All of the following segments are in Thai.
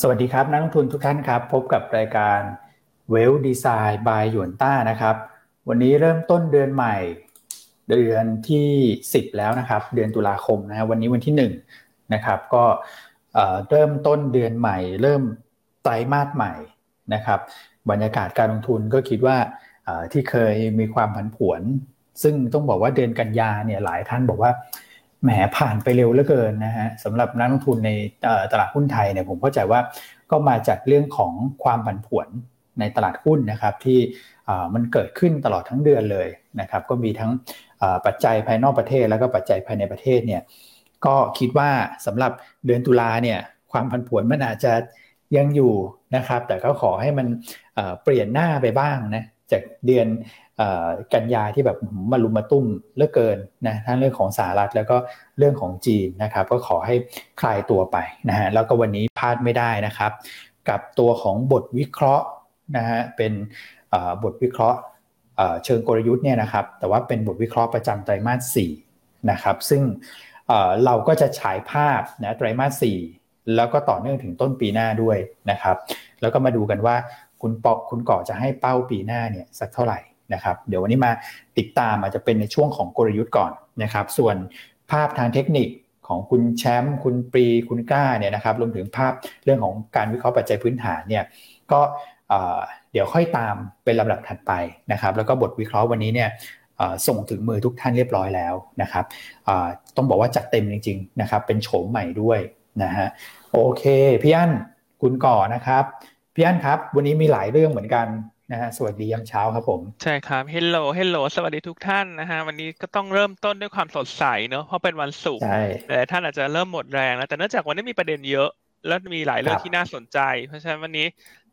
สวัสดีครับนักลงทุนทุกท่านครับ พบกับรายการเวลดีไซน์บายหยวนต้านะครับ วันนี้เริ่มต้นเดือนใหม่ เดือนที่ 10 แล้วนะครับ เดือนตุลาคมนะวันนี้วันที่1นะครับก็เริ่มต้นเดือนใหม่ เริ่มไตรมาสใหม่นะครับ บรรยากาศการลงทุนก็คิดว่าที่เคยมีความผันผวน ซึ่งต้องบอกว่าเดือนกันยาเนี่ยหลายท่านบอกว่า แหมผ่านไปเร็วเหลือเกินนะฮะสำหรับนักลงทุนในตลาดหุ้นไทยเนี่ยผมเข้าใจว่าก็มาจากเรื่องของความผันผวนในตลาดหุ้นนะครับที่มันเกิดขึ้นตลอดทั้งเดือนเลยนะครับก็มีทั้งปัจจัยภายนอกประเทศ แล้วก็ปัจจัยภายในประเทศเนี่ยก็คิดว่าสำหรับเดือนตุลาเนี่ยความผันผวนมันอาจจะยังอยู่นะครับแต่ก็ขอให้มันเปลี่ยนหน้าไปบ้างนะจากเดือน กันยาที่แบบมารุมมาตุ้มเลือเกินนะทั้งเรื่องของสหรัฐแล้วก็เรื่องของจีนนะครับก็ขอให้คลายตัวไปนะฮะแล้วก็วันนี้พลาดไม่ได้นะครับ กับตัวของบทวิเคราะห์นะฮะเป็นบทวิเคราะห์เชิงกลยุทธ์เนี่ยนะครับแต่ว่าเป็นบทวิเคราะห์ประจำไตรมาส4นะครับซึ่งเราก็จะฉายภาพนะไตรมาส4แล้วก็ต่อเนื่องถึงต้นปีหน้าด้วยนะครับ แล้วก็มาดูกันว่าคุณปอคุณก่อจะให้เป้าปีหน้าเนี่ยสักเท่าไหร่ นะครับเดี๋ยววันนี้มาติดตามอาจจะเป็นในช่วงของกลยุทธ์ก่อนนะครับส่วนภาพทางเทคนิคของคุณแชมป์คุณปรีคุณก้าเนี่ยนะครับรวมถึงภาพเรื่องของการวิเคราะห์ปัจจัยพื้นฐานเนี่ยก็เดี๋ยวค่อยตามเป็นลำดับถัดไปนะครับแล้วก็บทวิเคราะห์วันนี้เนี่ยส่งถึงมือทุกท่านเรียบร้อยแล้วนะครับต้องบอกว่าจัดเต็มจริงๆนะครับเป็นโฉมใหม่ด้วยนะฮะโอเคพี่อั้นคุณก่อนะครับพี่อั้นครับ วันนี้มีหลายเรื่องเหมือนกัน นะฮะสวัสดียามเช้าครับผม ใช่ครับ hello hello สวัสดีทุกท่านนะฮะวันนี้ก็ต้องเริ่มต้นด้วยความสดใสเนอะเพราะเป็นวันศุกร์แต่ท่านอาจจะเริ่มหมดแรงแล้วแต่เนื่องจากวันนี้มีประเด็นเยอะ แล้วมีหลายเรื่องที่น่าสนใจ เพราะฉะนั้นวันนี้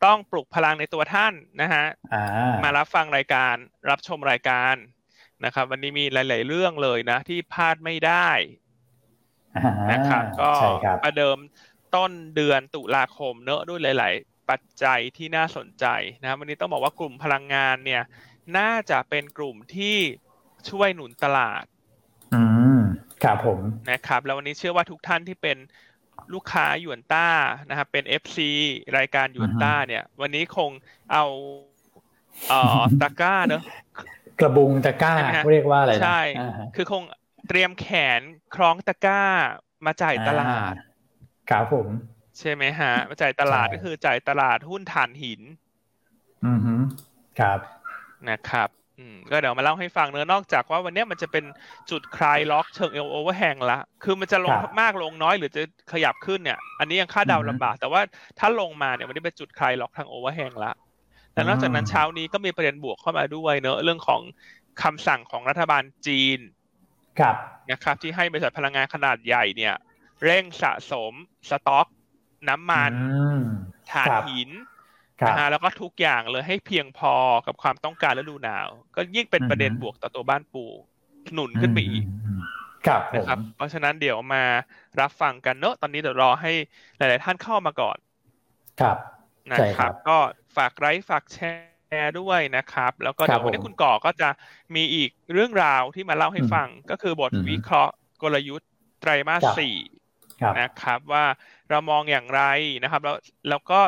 ต้องปลุกพลังในตัวท่านนะฮะมารับฟังรายการรับชมรายการนะครับ วันนี้มีหลาย ๆ เรื่องเลยนะ ที่พลาดไม่ได้นะครับก็ประเดิมต้นเดือนตุลาคมเนอะด้วยหลาย ปัจจัยที่น่าสนใจนะวันนี้ต้องบอกว่ากลุ่มพลังงานเนี่ยน่าจะเป็นกลุ่มที่ช่วยหนุนตลาด อืมครับผมนะครับ แล้ววันนี้เชื่อว่าทุกท่านที่เป็นลูกค้าหยวนต้านะครับเป็น FC รายการหยวนต้าเนี่ย วันนี้คงเอาเอ่อตะกร้าเนอะกระบุงตะกร้าเรียกว่าอะไรใช่ คือคงเตรียมแขนคล้องตะกร้ามาจ่ายตลาดครับผม ใช่ไหมฮะจ่ายตลาดก็คือจ่ายตลาดหุ้นถ่านหิน อือฮึครับนะครับ อืมก็เดี๋ยวมาเล่าให้ฟังเนอะนอกจากว่าวันนี้มันจะเป็นจุดคลายล็อกเชิงเอ่อ overhang ละ คือมันจะลงมากลงน้อยหรือจะขยับขึ้นเนี่ย อันนี้ยังคาดเดาลำบาก แต่ว่าถ้าลงมาเนี่ยมันได้เป็นจุดคลายล็อกทาง overhang ละแต่นอกจากนั้นเช้านี้ก็มีประเด็นบวกเข้ามาด้วยเนอะเรื่องของคำสั่งของรัฐบาลจีน ครับนะครับ ที่ให้บริษัทพลังงานขนาดใหญ่เนี่ย เร่งสะสมสต็อก น้ำมันถ่านหินนะฮะแล้วก็ทุกอย่างเลยให้เพียงพอกับความต้องการฤดูหนาว ก็ยิ่งเป็นประเด็นบวกต่อตัวบ้านปูหนุนขึ้นไปอีกครับนะครับ เพราะฉะนั้นเดี๋ยวมารับฟังกันเนอะตอนนี้เดี๋ยวรอให้หลาย ๆ ท่านเข้ามาก่อน ครับนะครับ ก็ฝากไลค์ฝากแชร์ด้วยนะครับ แล้วก็เดี๋ยววันนี้คุณก่อก็จะมีอีกเรื่องราวที่มาเล่าให้ฟัง ก็คือบทวิเคราะห์กลยุทธ์ไตรมาสสี่ นะครับว่าเรามองอย่างไรนะครับแล้วแล้วก็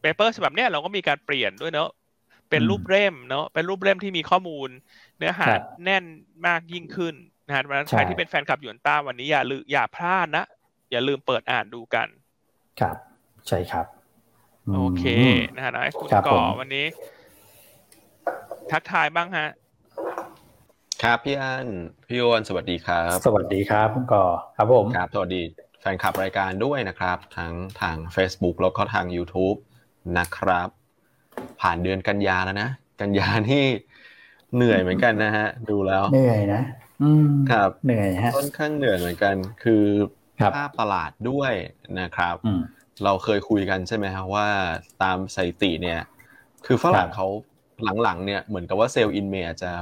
เปเปอร์ฉบับเนี้ยเราก็มีการเปลี่ยนด้วยเนอะเป็นรูปเล่มเนอะเป็นรูปเล่มที่มีข้อมูล เนื้อหาแน่นมากยิ่งขึ้นนะฮะเพราะฉะนั้นใครที่เป็นแฟนคลับหยวนต้าวันนี้อย่าลืมอย่าพลาดนะอย่าลืมเปิดอ่านดูกัน ครับ ใช่ครับ โอเคนะฮะนะคุณก่อวันนี้ ทักทายบ้างฮะ ครับพี่อันพี่โอนสวัสดีครับ สวัสดีครับคุณก่อครับผมครับสวัสดีแฟนคลับรายการด้วยนะครับ ทั้งทาง Facebook แล้วก็ทาง YouTube นะครับ ผ่านเดือนกันยาแล้วนะ กันยานี่เหนื่อยเหมือนกันนะฮะ ดูแล้ว เหนื่อยนะ อืมครับเหนื่อยฮะค่อนข้างเหนื่อยเหมือนกัน คือภาพตลาดด้วยนะครับ เราเคยคุยกันใช่ไหมครับว่าตามสถิติเนี่ย คือฝรั่งเขาหลังๆเนี่ยเหมือนกับว่า Sell in May จะ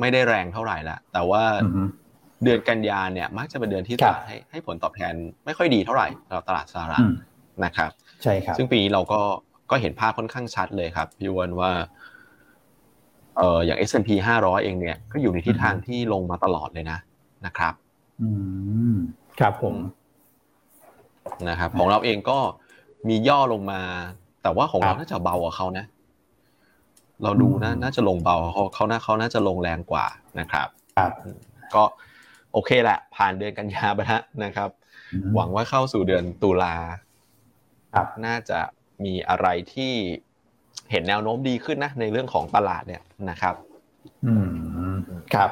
ไม่ได้แรงเท่าไหร่ละแต่ว่า เดือนกันยาเนี่ยมักจะเป็นเดือนที่ตลาดให้ให้ผลตอบแทนไม่ค่อยดีเท่าไหร่สำหรับตลาดสหรัฐนะครับใช่ครับซึ่งปีนี้เราก็ก็เห็นภาพค่อนข้างชัดเลยครับพี่อั้นว่าเอออย่าง S&P 500 เองเนี่ยก็อยู่ในทิศทางที่ลงมาตลอดเลยนะนะครับ อืมครับผมนะครับของเราเองก็มีย่อลงมา แต่ว่าของเราน่าจะเบากว่าเขานะ เราดูนะน่าจะลงเบาเขาเขาน่าเขาน่าจะลงแรงกว่านะครับ ครับ ก็ โอเคแหละ ผ่านเดือนกันยาไปแล้วนะครับ หวังว่าเข้าสู่เดือนตุลาครับน่าจะมีอะไรที่เห็นแนวโน้มดีขึ้นนะ ในเรื่องของตลาดเนี่ยนะครับ อืมครับ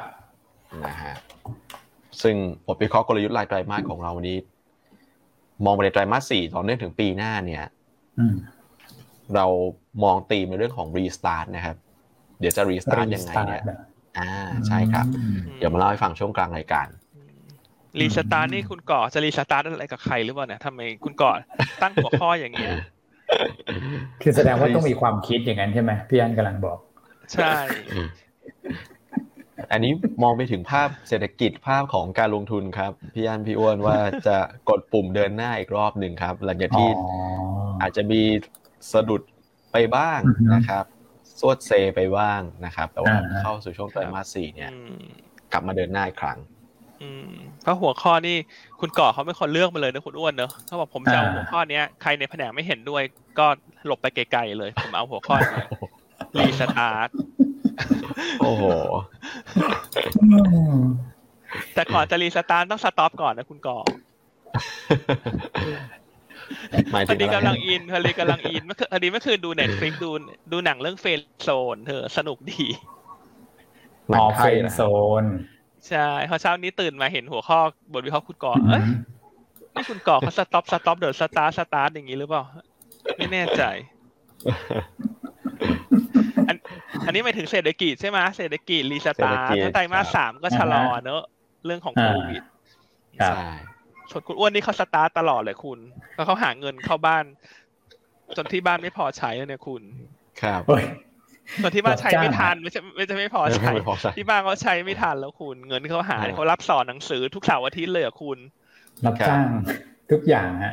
นะฮะซึ่งบทวิเคราะห์กลยุทธ์รายไตรมาสของเราวันนี้ มองไปในไตรมาสสี่ต่อเนื่องถึงปีหน้าเนี่ยเรามองตีมในเรื่องของ restart นะครับ เดี๋ยวจะ restart ยังไงเนี่ย อ่าใช่ครับ เดี๋ยวมาเล่าให้ฟังช่วงกลางรายการ restart นี่คุณก่อจะ restart อะไรกับใครหรือเปล่าเนี่ยทำไมคุณก่อตั้งหัวข้ออย่างเงี้ยคือแสดงว่าต้องมีความคิดอย่างนั้นใช่ไหมพี่อันกำลังบอก ใช่ อันนี้มองไปถึงภาพเศรษฐกิจภาพของการลงทุนครับ พี่อันพี่อ้วนว่าจะกดปุ่มเดินหน้าอีกรอบหนึ่งครับ หลังจากที่อาจจะมีสะดุดไปบ้างนะครับ สวดเซไปบ้างนะครับ แต่ว่าเข้าสู่ช่วงไตรมาสสี่เนี่ยกลับมาเดินหน้าอีกครั้งเพราะหัวข้อนี่คุณก่อเขาเป็นคนเลือกมาเลยนะคุณอั้นเนอะเขาบอกผมจะเอาหัวข้อเนี้ยใครในแผนกไม่เห็นด้วย ก็หลบไปไกลๆเลย ผมเอาหัวข้อนี้ restart โอ้โหแต่ก่อนจะ restart ต้อง stop ก่อนนะคุณก่อ พอดีกำลังอินพอดีกำลังอินเมื่อพอดีเมื่อคืนดู Netflix ดูดูหนังเรื่อง Friend Zone เธอสนุกดีอ๋อ friend zoneใช่พอเช้านี้ตื่นมาเห็นหัวข้อบทวิเคราะห์คุณก่อเอ้ยนี่คุณก่อเขา stop stop เดี๋ยว start start อย่างนี้หรือเปล่า ไม่แน่ใจ อันอันนี้หมายถึงเศรษฐกิจใช่ไหมเศรษฐกิจ restart ถ้าไตรมาสสามก็ชะลอเนอะเรื่องของโควิด ใช่ ส่วนคุณอ้วนนี่เขาสตาร์ตลอดเลยคุณ แล้วเขาหาเงินเข้าบ้าน จนที่บ้านไม่พอใช้เนี่ยคุณ ครับส่วนที่บ้านใช้ไม่ทันไม่ใช่ไม่ใช่ไม่พอใช้ ที่บ้านเขาใช้ไม่ทันแล้วคุณ เงินเขาหาเขารับสอนหนังสือทุกเสาร์อาทิตย์เลยอะคุณ รับจ้างทุกอย่างฮะ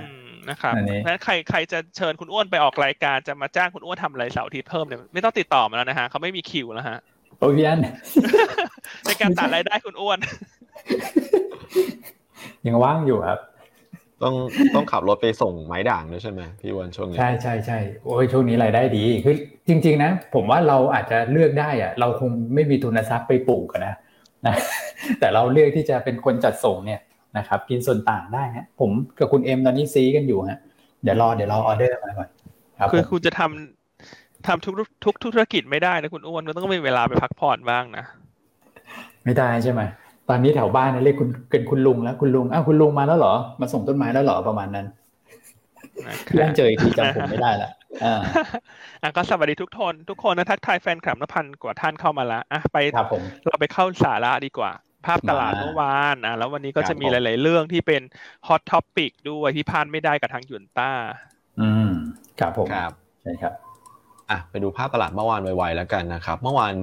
นะครับแล้วใครใครจะเชิญคุณอ้วนไปออกรายการจะมาจ้างคุณอ้วนทำอะไรเสาร์อาทิตย์เพิ่มเนี่ยไม่ต้องติดต่อมาแล้วนะฮะเขาไม่มีคิวแล้วฮะโอ้ยนในการตัดรายได้คุณอ้วน ยังว่างอยู่ครับ ต้องต้องขับรถไปส่งไม้ด่างด้วยใช่ไหมพี่วันช่วงนี้ใช่ใช่ใช่โอ้ยช่วงนี้รายได้ดีคือจริง ๆ นะ ผมว่าเราอาจจะเลือกได้อะเราคงไม่มีทุนทรัพย์ไปปลูกนะนะแต่เราเลือกที่จะเป็นคนจัดส่งเนี่ยนะครับ กินส่วนต่างได้ฮะผมกับคุณเอ็มตอนนี้ซีกันอยู่ฮะเดี๋ยวรอเดี๋ยวรอออเดอร์มาก่อนครับคือคุณจะทำทำทุกทุกธุรกิจไม่ได้นะคุณอ้วนก็ต้องมีเวลาไปพักผ่อนบ้างนะ ไม่ได้ใช่ไหม ตอนนี้แถวบ้านเรียกคุณเป็นคุณลุงแล้วคุณลุงอ้าวคุณลุงมาแล้วเหรอ มาส่งต้นไม้แล้วเหรอประมาณนั้นเพื่อนเจออีกทีจำผมไม่ได้ละอ่าก็สวัสดีทุกคนทุกคนนะทักทายแฟนคลับนพันกว่าท่านเข้ามาแล้วอะไปครับผมเราไปเข้าสาระดีกว่า ภาพตลาดเมื่อวานอะแล้ววันนี้ก็จะมีหลาย ๆ เรื่องที่เป็น hot topic ด้วยที่พลาดไม่ได้กับทาง Yuanta อืมครับผมครับใช่ครับอะไปดูภาพตลาดเมื่อวานไวๆแล้วกันนะครับ เมื่อวาน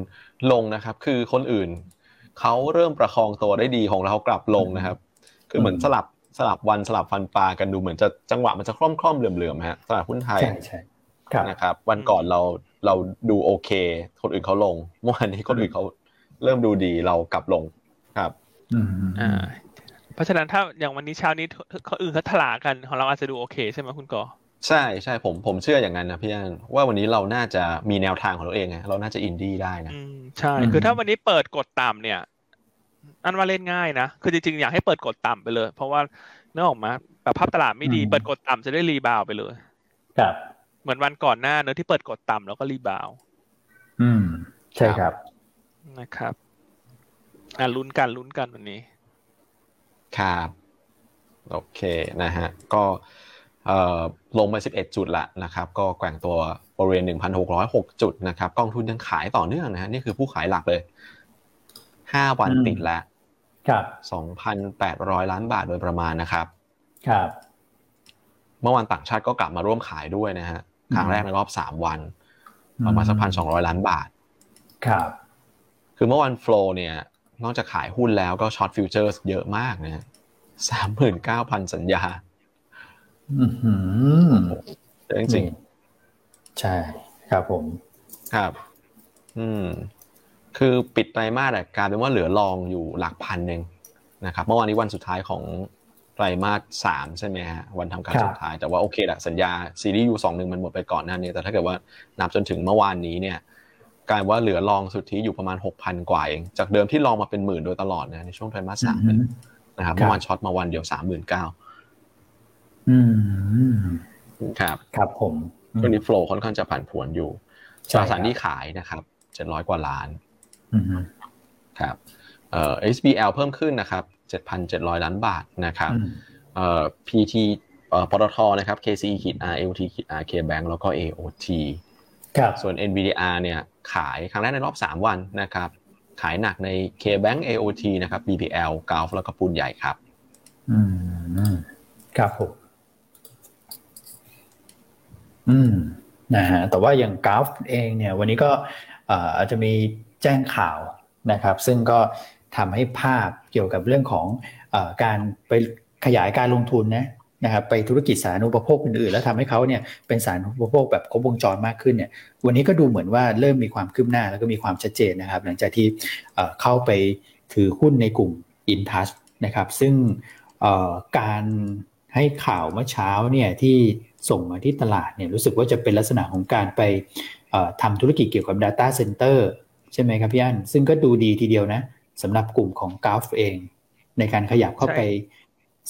ลงนะครับ คือคนอื่น เขาเริ่มประคองตัวได้ดีของเรากลับลงนะครับ คือเหมือนสลับสลับวันสลับฟันปลากันดูเหมือนจะจังหวะมันจะคล่อมคล่อมเหลื่อมๆฮะตลาดหุ้นไทยใช่ใช่นะครับ วันก่อนเราเราดูโอเค คนอื่นเขาลงเมื่อวานนี้คนอื่นเขาเริ่มดูดีเรากลับลงครับอ่าเพราะฉะนั้นถ้าอย่างวันนี้เช้านี้เขาอื่นเขาถลากันของเราอาจจะดูโอเค ใช่ไหมคุณกอ ใช่ใช่ผมผมเชื่ออย่างนั้นนะพี่อันว่าวันนี้เราน่าจะมีแนวทางของเราเองไงเราน่าจะอินดี้ได้นะใช่คือถ้าวันนี้เปิดกดต่ำเนี่ย อันว่าเล่นง่ายนะคือจริงๆอยากให้เปิดกดต่ำไปเลย เพราะว่าเนื้อออกมาแบบภาพตลาดไม่ดีเปิดกดต่ำจะได้รีบาวไปเลย ครับ เหมือนวันก่อนหน้าเนื้อที่เปิดกดต่ำแล้วก็รีบาว อืม ใช่ครับนะครับอ่าลุ้นกันลุ้นกันวันนี้ ครับ โอเคนะฮะ ก็เอ่อ ลงไป11 จุดละนะครับ ก็แกว่งตัวบริเวณ 1,606 จุดนะครับ กองทุนยังขายต่อเนื่องนะฮะ นี่คือผู้ขายหลักเลยห้าวันติดแล้วครับสองพันแปดร้อยล้านบาทโดยประมาณนะครับ ครับ เมื่อวันต่างชาติก็กลับมาร่วมขายด้วยนะฮะ ครั้งแรกในรอบสามวัน ประมาณสักพันสองร้อยล้านบาท ครับ คือเมื่อวัน flow เนี่ย นอกจากขายหุ้นแล้วก็ short futures เยอะมากนะสามหมื่นเก้าพันสัญญา อืมจริงใช่ครับผม ครับ อืม คือปิดไตรมาสกลายเป็นว่าเหลือรองอยู่หลักพันเองนะครับ เมื่อวานนี้วันสุดท้ายของไตรรมาสสามใช่ไหมฮะวันทำการสุดท้ายแต่ว่าโอเคแหละสัญญาซีรีส์ยูสองหนึ่งมันหมดไปก่อนหน้านี้แต่ถ้าเกิดว่านับจนถึงเมื่อวานนี้เนี่ยกลายว่าเหลือลองสุทธิอยู่ประมาณหกพันกว่าเอง จากเดิมที่ลองมาเป็นหมื่นโดยตลอดนะในช่วงไตรมาสสามนะครับเมื่อวานช็อตมาวันเดียวสามหมื่นเก้า อืมครับ ครับผมช่วงนี้โฟล์ค่อนข้างจะผันผวนอยู่ตราสารนี้ขายนะครับเจ็ดร้อยกว่าล้านครับเอ่อ SBL เพิ่มขึ้นนะครับเจ็ดพันเจ็ดร้อยล้านบาทนะครับเอ่อ PT เอ่อปตทนะครับ KCE ขีด R LT ขีด R K Bank แล้วก็ AOT ครับส่วน NVDR เนี่ยขายครั้งแรกในรอบสามวันนะครับ ขายหนักใน K Bank AOT นะครับ BPL กาฟแล้วก็ปูนใหญ่ครับ อืม ครับผม อืมนะฮะแต่ว่าอย่างกราฟเองเนี่ย วันนี้ก็อาจจะมีแจ้งข่าวนะครับ ซึ่งก็ทำให้ภาพเกี่ยวกับเรื่องของอการไปขยายการลงทุนนะนะครับไปธุรกิจสาธารณูปโภคอื่นๆ แล้วทำให้เขาเนี่ยเป็นสาธารณูปโภคแบบครบวงจรมากขึ้นเนี่ยวันนี้ก็ดูเหมือนว่าเริ่มมีความคืบหน้าแล้วก็มีความชัดเจนนะครับ หลังจากที่เข้าไปถือหุ้นในกลุ่ม InTouch นะครับซึ่งการให้ข่าวเมื่อเช้าเนี่ยที่ ส่งมาที่ตลาดเนี่ยรู้สึกว่าจะเป็นลักษณะของการไปทำธุรกิจเกี่ยวกับ Data Center ใช่ไหมครับพี่อันซึ่งก็ดูดีทีเดียวนะสำหรับกลุ่มของกราฟเอง ในการขยับเข้าไป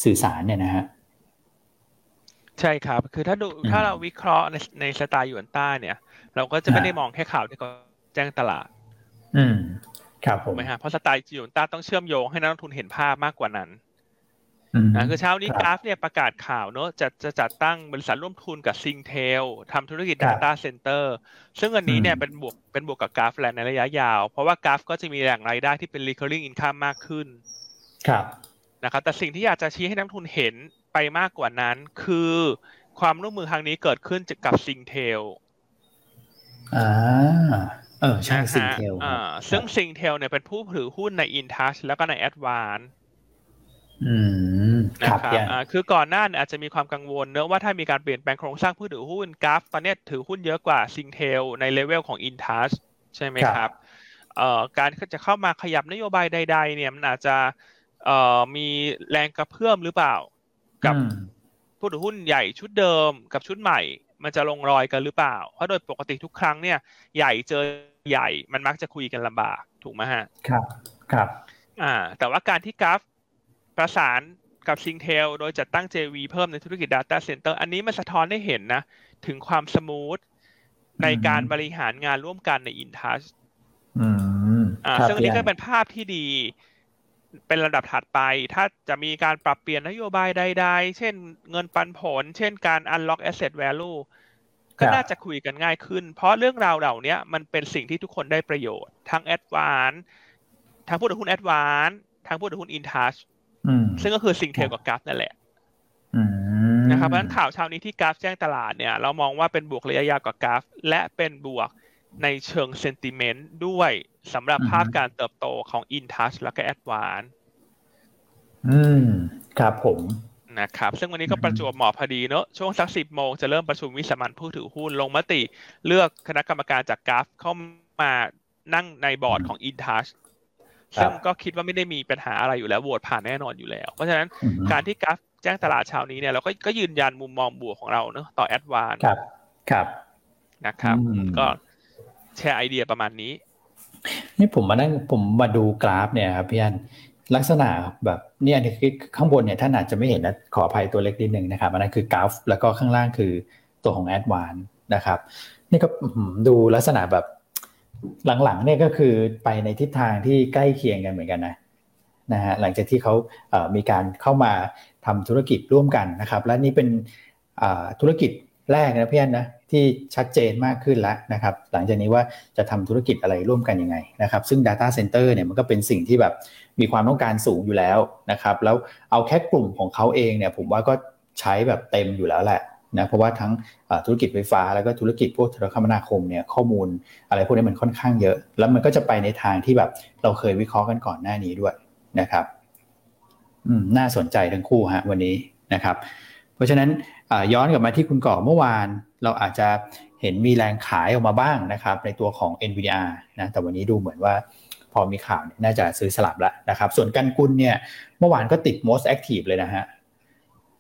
สื่อสารเนี่ยนะฮะใช่ครับ คือถ้าดูถ้าเราวิเคราะห์ในในสไตล์ยวนต้าเนี่ย เราก็จะไม่ได้มองแค่ข่าวที่เขาแจ้งตลาด อืม ครับผมไหมฮะเพราะสไตล์ยวนต้าต้องเชื่อมโยงให้นักลงทุนเห็นภาพมากกว่านั้น นะคือเช้านี้กราฟเนี่ยประกาศข่าวเนอะจะจะจัดตั้งบริษัทร่วมทุนกับซิงเทลทำธุรกิจ Data Center ซึ่งอันนี้เนี่ยเป็นบวกเป็นบวกกับกราฟแลนในระยะยาว เพราะว่ากราฟก็จะมีแหล่งรายได้ที่เป็น recurring income มากขึ้น ครับนะครับแต่สิ่งที่อยากจะชี้ให้นักลงทุนเห็นไปมากกว่านั้น คือความร่วมมือครั้งนี้เกิดขึ้นจากกับ Singtelอ่าเออใช่ Singtel อ่าซึ่ง Singtel เนี่ยเป็นผู้ถือหุ้นใน InTouch แล้วก็ใน Advance อืมนะครับคือก่อนหน้าอาจจะมีความกังวลเนอะว่าถ้ามีการเปลี่ยนแปลงโครงสร้างผู้ถือหุ้น Gulf ตอนนี้ถือหุ้นเยอะกว่า Singtel ใน level ของ InTouch ใช่ไหมครับเอ่อการจะเข้ามาขยับนโยบายใด ๆ เนี่ยมันอาจจะเอ่อมีแรงกระเพื่อมหรือเปล่า กับผู้ถือหุ้นใหญ่ชุดเดิมกับชุดใหม่ มันจะลงรอยกันหรือเปล่า เพราะโดยปกติทุกครั้งเนี่ย ใหญ่เจอใหญ่มันมักจะคุยกันลำบากถูกไหมฮะครับครับอ่าแต่ว่าการที่กราฟ ประสานกับซิงเทลโดยจัดตั้ง JV เพิ่มในธุรกิจ Data Center อันนี้มันสะท้อนให้เห็นนะ ถึงความสมูทในการบริหารงานร่วมกันใน InTouch อ่าซึ่งอันนี้ก็เป็นภาพที่ดี เป็นระดับถัดไป ถ้าจะมีการปรับเปลี่ยนนโยบายใดๆ เช่นเงินปันผล เช่นการ unlock asset value ก็น่าจะคุยกันง่ายขึ้น เพราะเรื่องราวเหล่านี้มันเป็นสิ่งที่ทุกคนได้ประโยชน์ ทั้ง advance ทั้งผู้ถือหุ้น advance ทั้งผู้ถือหุ้น InTouch ซึ่งก็คือสิ่งเทลกับกราฟนั่นแหละนะครับเพราะฉะนั้นข่าวเช้านี้ที่กราฟแจ้งตลาดเนี่ย เรามองว่าเป็นบวกระยะยาวกับกราฟ และเป็นบวกในเชิงเซนติเมนต์ด้วยสำหรับภาพการเติบโตของ InTouch แล้วก็ Advance อืมครับผมนะครับ ซึ่งวันนี้ก็ประจวบเหมาะพอดีเนอะช่วงสักสิบโมงจะเริ่มประชุมวิสามันผู้ถือหุ้นลงมติ เลือกคณะกรรมการจากกราฟเข้ามานั่งในบอร์ดของ InTouch ซึ่งก็คิดว่าไม่ได้มีปัญหาอะไรอยู่แล้วโหวตผ่านแน่นอนอยู่แล้ว เพราะฉะนั้นการที่ Gulf แจ้งตลาดเช้านี้เนี่ยเราก็ก็ยืนยันมุมมองบวกของเราเนอะต่อ Advance ครับ ครับนะครับ ก็แชร์ไอเดียประมาณนี้ นี่ผมมานั่งผมมาดูกราฟเนี่ยครับพี่อันลักษณะแบบเนี่ยข้างบนเนี่ยท่านอาจจะไม่เห็นนะขออภัยตัวเล็กนิดหนึ่งนะครับอันนั้นคือ Gulf แล้วก็ข้างล่างคือตัวของ Advance นะครับ นี่ก็ดูลักษณะแบบ หลังๆเนี่ยก็คือไปในทิศทางที่ใกล้เคียงกันเหมือนกันนะนะฮะหลังจากที่เขามีการเข้ามาทำธุรกิจร่วมกันนะครับ และนี่เป็นธุรกิจแรกนะเพี่อนนะที่ชัดเจนมากขึ้นแล้วนะครับ หลังจากนี้ว่าจะทำธุรกิจอะไรร่วมกันยังไงนะครับ ซึ่ง Data Center เนี่ยมันก็เป็นสิ่งที่แบบมีความต้องการสูงอยู่แล้วนะครับ แล้วเอาแค่กลุ่มของเขาเองเนี่ยผมว่าก็ใช้แบบเต็มอยู่แล้วแหละ นะเพราะว่าทั้งธุรกิจไฟฟ้าแล้วก็ธุรกิจพวกโทรคมนาคมเนี่ยข้อมูลอะไรพวกนี้มันค่อนข้างเยอะ แล้วมันก็จะไปในทางที่แบบเราเคยวิเคราะห์กันก่อนหน้านี้ด้วยนะครับน่าสนใจทั้งคู่ฮะวันนี้นะครับ เพราะฉะนั้นย้อนกลับมาที่คุณก่อเมื่อวานเราอาจจะเห็นมีแรงขายออกมาบ้างนะครับ ในตัวของ NVDR นะแต่วันนี้ดูเหมือนว่าพอมีข่าวน่าจะซื้อสลับแล้วนะครับ ส่วนกันกุลเนี่ยเมื่อวานก็ติด most active เลยนะฮะ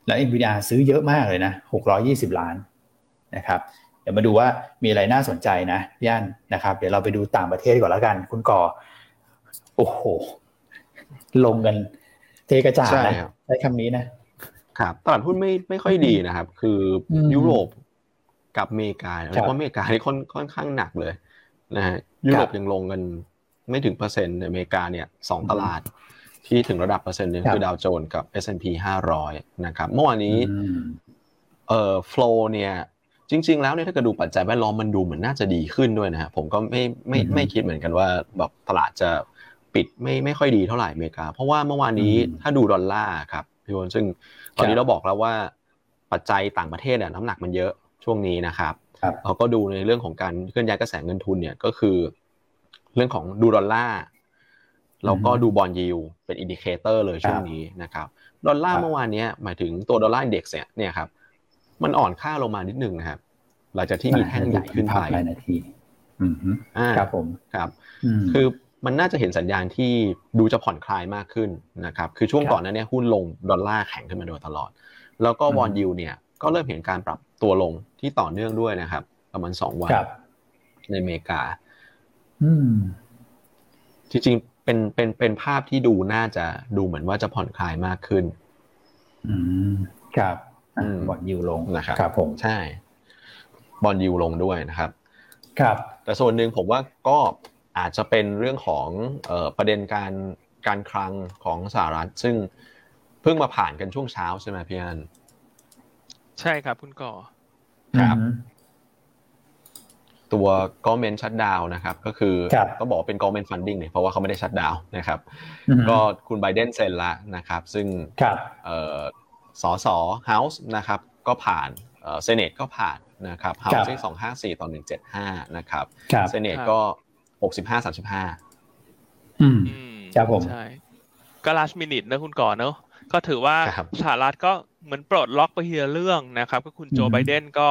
แล้ว NVIDIA ซื้อเยอะมากเลยนะ620 ล้านนะครับเดี๋ยวมาดูว่ามีอะไรน่าสนใจนะพี่อันนะครับ เดี๋ยวเราไปดูต่างประเทศก่อนแล้วกัน คุณก่อ โอ้โห ลงกันเทกระจาดนะใช้คำนี้นะครับตลาดหุ้นไม่ไม่ค่อยดีนะครับ คือยุโรปกับอเมริกาเพราะอเมริกานี่ค่อนค่อนข้างหนักเลยนะฮะยุโรปยังลงกันไม่ถึงเปอร์เซ็นต์อเมริกาเนี่ยสองตลาด ที่ถึงระดับเปอร์เซ็นต์นึงคือดาวโจนส์กับ S&P 500 นะครับ เมื่อวานนี้เอ่อ flow เนี่ยจริง ๆ แล้วเนี่ยถ้าเกิดดูปัจจัยแวดล้อมมันดูเหมือนน่าจะดีขึ้นด้วยนะฮะผมก็ไม่ไม่ไม่คิดเหมือนกันว่าแบบตลาดจะปิดไม่ไม่ค่อยดีเท่าไหร่อเมริกา เพราะว่าเมื่อวานนี้ถ้าดูดอลลาร์ครับพี่วอนซึ่งตอนนี้เราบอกแล้วว่าปัจจัยต่างประเทศเนี่ยน้ำหนักมันเยอะช่วงนี้นะครับเราก็ดูในเรื่องของการเคลื่อนย้ายกระแสเงินทุนเนี่ยก็คือ เรื่องของดูดอลลาร์ แล้วก็ดู bond yield เป็น indicator เลยช่วงนี้นะครับดอลลาร์เมื่อวานนี้หมายถึงตัวดอลลาร์อินเด็กซ์เนี่ยครับมันอ่อนค่าลงมานิดนึงนะครับหลังจากที่มีแท่งใหญ่ขึ้นไปนาทีครับผมครับ คือมันน่าจะเห็นสัญญาณที่ดูจะผ่อนคลายมากขึ้นนะครับคือช่วงก่อนนั้นเนี่ยหุ้นลงดอลลาร์แข็งขึ้นมาโดยตลอด แล้วก็วอนยูเนี่ยก็เริ่มเห็นการปรับตัวลงที่ต่อเนื่องด้วยนะครับ ประมาณสองวันในอเมริกาจริงๆ เป็นเป็นเป็นภาพที่ดูน่าจะดูเหมือนว่าจะผ่อนคลายมากขึ้น อืมครับบอลยูลงนะครับครับผมใช่ บอลยูลงด้วยนะครับ ครับ แต่ส่วนหนึ่งผมว่าก็อาจจะเป็นเรื่องของประเด็นการการคลังของสหรัฐ ซึ่งเพิ่งมาผ่านกันช่วงเช้าใช่ไหมพี่อันใช่ครับคุณก่อครับ ตัว government shutdown นะครับ ก็คือก็บอกเป็น government funding เนี่ยเพราะว่าเขาไม่ได้ shutdown นะครับ ก็คุณไบเดนเซ็นละนะครับ ซึ่งสส House นะครับ ก็ผ่าน Senate ก็ผ่านนะครับ House ที่สองห้าสี่ต่อหนึ่งเจ็ดห้านะครับ Senate ก็หกสิบห้าสามสิบห้าอืมครับผมใช่ก็ last minute นะคุณก่อนเนอะก็ถือว่าสหรัฐก็เหมือนปลดล็อกไปอีกเรื่องนะครับ ก็คุณโจไบเดนก็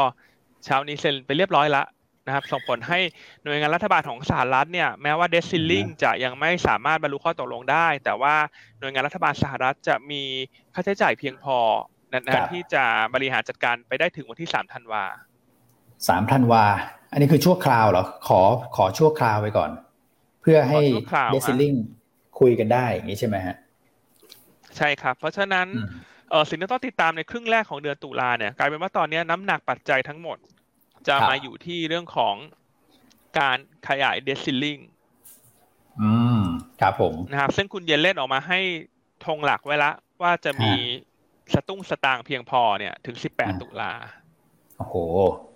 เช้านี้เซ็นไปเรียบร้อยละ นะครับส่งผลให้หน่วยงานรัฐบาลของสหรัฐเนี่ยแม้ว่าเดซิลลิงจะยังไม่สามารถบรรลุข้อตกลงได้ แต่ว่าหน่วยงานรัฐบาลสหรัฐจะมีค่าใช้จ่ายเพียงพอนะที่จะบริหารจัดการไปได้ถึงวันที่สามธันวาสามธันวา อันนี้คือชั่วคราวเหรอ ขอขอชั่วคราวไว้ก่อน เพื่อให้เดซิลลิงคุยกันได้อย่างนี้ใช่ไหมฮะ ใช่ครับ เพราะฉะนั้นเออสิ่งที่ต้องติดตามในครึ่งแรกของเดือนตุลาเนี่ยกลายเป็นว่าตอนนี้น้ำหนักปัจจัยทั้งหมด จะมาอยู่ที่เรื่องของการขยายเดซิลลิงอืมครับผมนะครับซึ่งคุณเยนเล่นออกมาให้ธงหลักไว้ละว่าจะมีสตุ้งสตางค์เพียงพอเนี่ย ถึงสิบแปดตุลา โอ้โห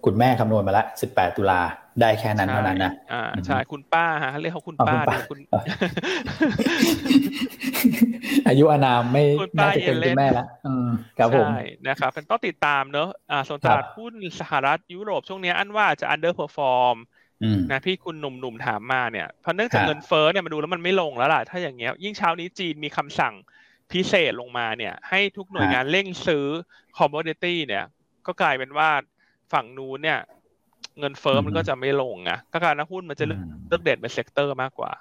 คุณแม่คำนวณมาละสิบแปดตุลาได้แค่นั้นเท่านั้นนะอ่าใช่คุณป้าฮะเรียกเขาคุณป้าคุณ อายุอานามไม่น่าจะเป็นคุณแม่ละครับผมใช่นะครับเป็นต้องติดตามเนอะอ่าส่วนตลาดหุ้นสหรัฐยุโรปช่วงนี้อันว่าจะ underperform นะพี่คุณหนุ่มๆถามมาเนี่ยเพราะเนื่องจากเงินเฟ้อเนี่ยมาดูแล้วมันไม่ลงแล้วล่ะ ถ้าอย่างเงี้ยยิ่งเช้านี้จีนมีคำสั่งพิเศษลงมาเนี่ย ให้ทุกหน่วยงานเร่งซื้อ commodity เนี่ย ก็กลายเป็นว่า ฝั่งนู้นเนี่ย เงินเฟ้อมันก็จะไม่ลงนะก็การนักหุ้นมันจะเลือกเด่นเป็น sector มากกว่า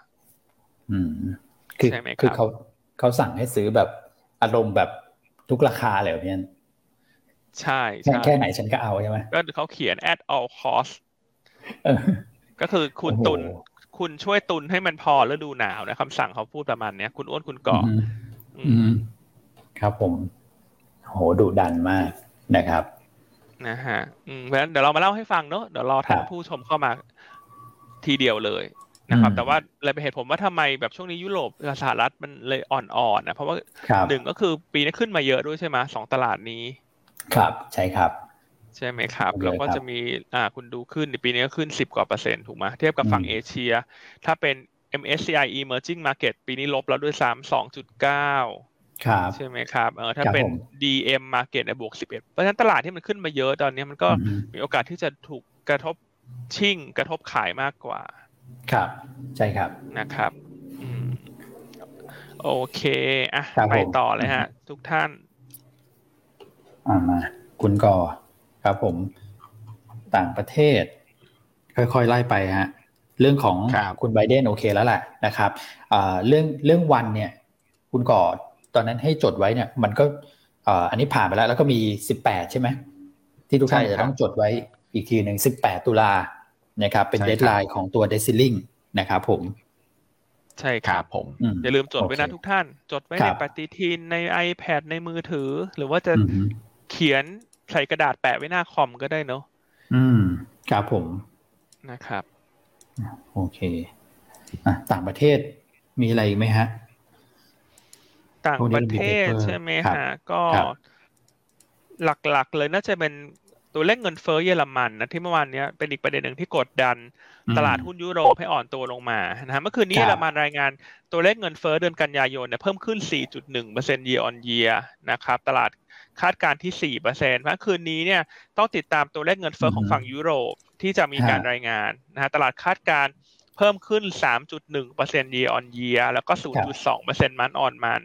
อืมคือคือเขาเขาสั่งให้ซื้อแบบอารมณ์แบบทุกราคาเลยพี่นใช่ใช่แค่ไหนฉันก็เอาใช่ไหมก็เขาเขียน at all cost ก็คือคุณตุนคุณช่วยตุนให้มันพอฤดูหนาวนะคำสั่งเขาพูดประมาณเนี้ย คุณอ้วนคุณก่ออืมครับผม โหดุดันมากนะครับ นะฮะอืมเพราะฉะนั้นเดี๋ยวเรามาเล่าให้ฟังเนอะเดี๋ยวรอท่านผู้ชมเข้ามาทีเดียวเลยนะครับ แต่ว่าเลยเป็นเหตุผมว่าทำไมแบบช่วงนี้ยุโรปกับสหรัฐมันเลยอ่อนๆนะเพราะว่าหนึ่งก็คือปีนี้ขึ้นมาเยอะด้วยใช่ไหมสองตลาดนี้ ครับใช่ครับ ใช่ไหมครับ แล้วก็จะมีอ่าคุณดูขึ้นในปีนี้ก็ขึ้นสิบกว่าเปอร์เซ็นต์ถูกไหมเทียบกับฝั่งเอเชีย ถ้าเป็น MSCI Emerging Market ปีนี้ลบแล้วด้วยซ้ำสองจุดเก้า ใช่ไหมครับเออถ้าเป็น DM Market เนี่ยบวกสิบเอ็ดเพราะฉะนั้นตลาดที่มันขึ้นมาเยอะตอนนี้มันก็มีโอกาสที่จะถูกกระทบชิ่งกระทบขายมากกว่า ครับ ใช่ครับนะครับโอเคอะไปต่อเลยฮะ ทุกท่านอ่ามาคุณกอครับผมต่างประเทศ ค่อยๆ ไล่ไปฮะ เรื่องของคุณไบเดนโอเคแล้วแหละนะครับเรื่องเรื่องวันเนี่ย คุณก่อ ตอนนั้นให้จดไว้เนี่ย มันก็อันนี้ผ่านไปแล้ว แล้วก็มีสิบแปดใช่ไหมที่ทุกท่านจะต้องจดไว้อีกทีหนึ่งสิบแปดตุลานะครับ เป็น deadline ของตัว debt ceiling นะครับผม ใช่ครับผม อย่าลืมจดไว้นะทุกท่าน จดไว้ในปฏิทินใน iPad ในมือถือ หรือว่าจะเขียนใส่กระดาษแปะไว้หน้าคอมก็ได้เนาะอืมครับผมนะครับ โอเค อะ ต่างประเทศมีอะไรไหมฮะ ต่างประเทศใช่ไหมฮะก็หลักๆ เลยน่าจะเป็นตัวเลขเงินเฟ้อเยอรมันนะที่เมื่อวานนี้เป็นอีกประเด็นหนึ่งที่กดดันตลาดหุ้นยุโรปให้อ่อนตัวลงมานะฮะเมื่อคืนนี้เยอรมันรายงานตัวเลขเงินเฟ้อเดือนกันยายนเนี่ยเพิ่มขึ้น 4.1% year on year นะครับตลาดคาดการที่ 4%เพราะคืนนี้เนี่ยต้องติดตามตัวเลขเงินเฟ้อของฝั่งยุโรปที่จะมีการรายงานนะฮะตลาดคาดการเพิ่มขึ้น 3.1% year on year แล้วก็ 0.2%มันออนมัน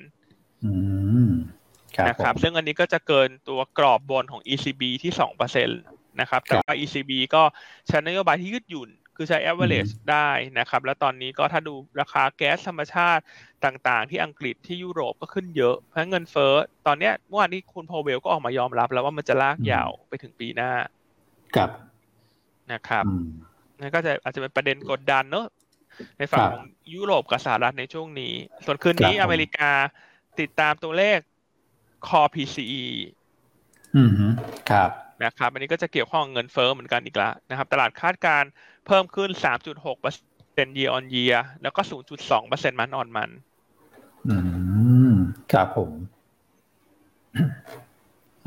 นะครับซึ่งอันนี้ก็จะเกินตัวกรอบบนของ ECB ที่สองเปอร์เซ็นตนะครับแต่ว่า ECB ก็ใช้นโยบายที่ยืดหยุ่น คือใช้ average ได้นะครับ แล้วตอนนี้ก็ถ้าดูราคาแก๊สธรรมชาติต่างๆ ที่อังกฤษที่ยุโรปก็ขึ้นเยอะ เพราะเงินเฟ้อตอนนี้เมื่อวานนี้คุณพอเวลก็ออกมายอมรับแล้วว่ามันจะลากยาวไปถึงปีหน้าครับนะครับนั่นก็จะอาจจะเป็นประเด็นกดดันเนอะในฝั่งของยุโรปกับสหรัฐในช่วงนี้ ส่วนคืนนี้อเมริกา ติดตามตัวเลข Core PCE อืมครับนะครับอันนี้ก็จะเกี่ยวข้องเงินเฟ้อเหมือนกันอีกแล้วนะครับ ตลาดคาดการเพิ่มขึ้น 3.6เปอร์เซ็นต์ year on year แล้วก็ 0.2เปอร์เซ็นต์มันออนมัน อืม ครับผม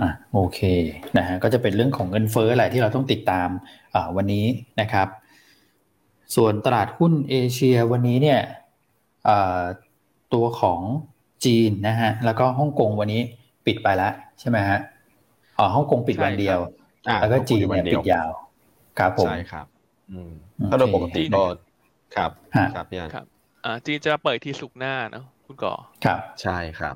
อะโอเคนะฮะก็จะเป็นเรื่องของเงินเฟ้ออะไรที่เราต้องติดตามอ่าวันนี้นะครับ ส่วนตลาดหุ้นเอเชียวันนี้เนี่ยตัวของ จีนนะฮะ แล้วก็ฮ่องกงวันนี้ปิดไปแล้วใช่ไหมฮะอ๋อฮ่องกงปิดวันเดียวแล้วก็จีนเนี่ยปิดยาวครับผมใช่ครับถ้าโดยปกติก็ครับครับพี่อันครับอ่าจีนจะเปิดที่สุกหน้าเนาะคุณก่อครับใช่ครับ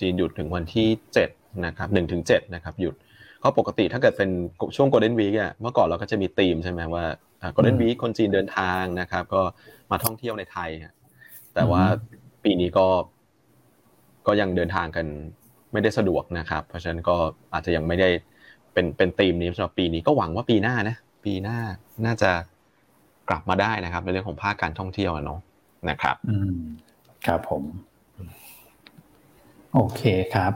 จีนหยุดถึงวันที่เจ็ดนะครับหนึ่งถึงเจ็ดนะครับ หยุดเขาปกติถ้าเกิดเป็นช่วงโกลเด้นวีคอะเมื่อก่อนเราก็จะมีธีมใช่ไหมว่าโกลเด้นวีคคนจีนเดินทางนะครับ ก็มาท่องเที่ยวในไทยแต่ว่าปีนี้ก็ ก็ยังเดินทางกันไม่ได้สะดวกนะครับ เพราะฉะนั้นก็อาจจะยังไม่ได้เป็นเป็นธีมนี้สำหรับปีนี้ก็หวังว่าปีหน้านะปีหน้าน่าจะกลับมาได้นะครับ ในเรื่องของภาคการท่องเที่ยวเนาะนะครับอืมครับผม โอเคครับ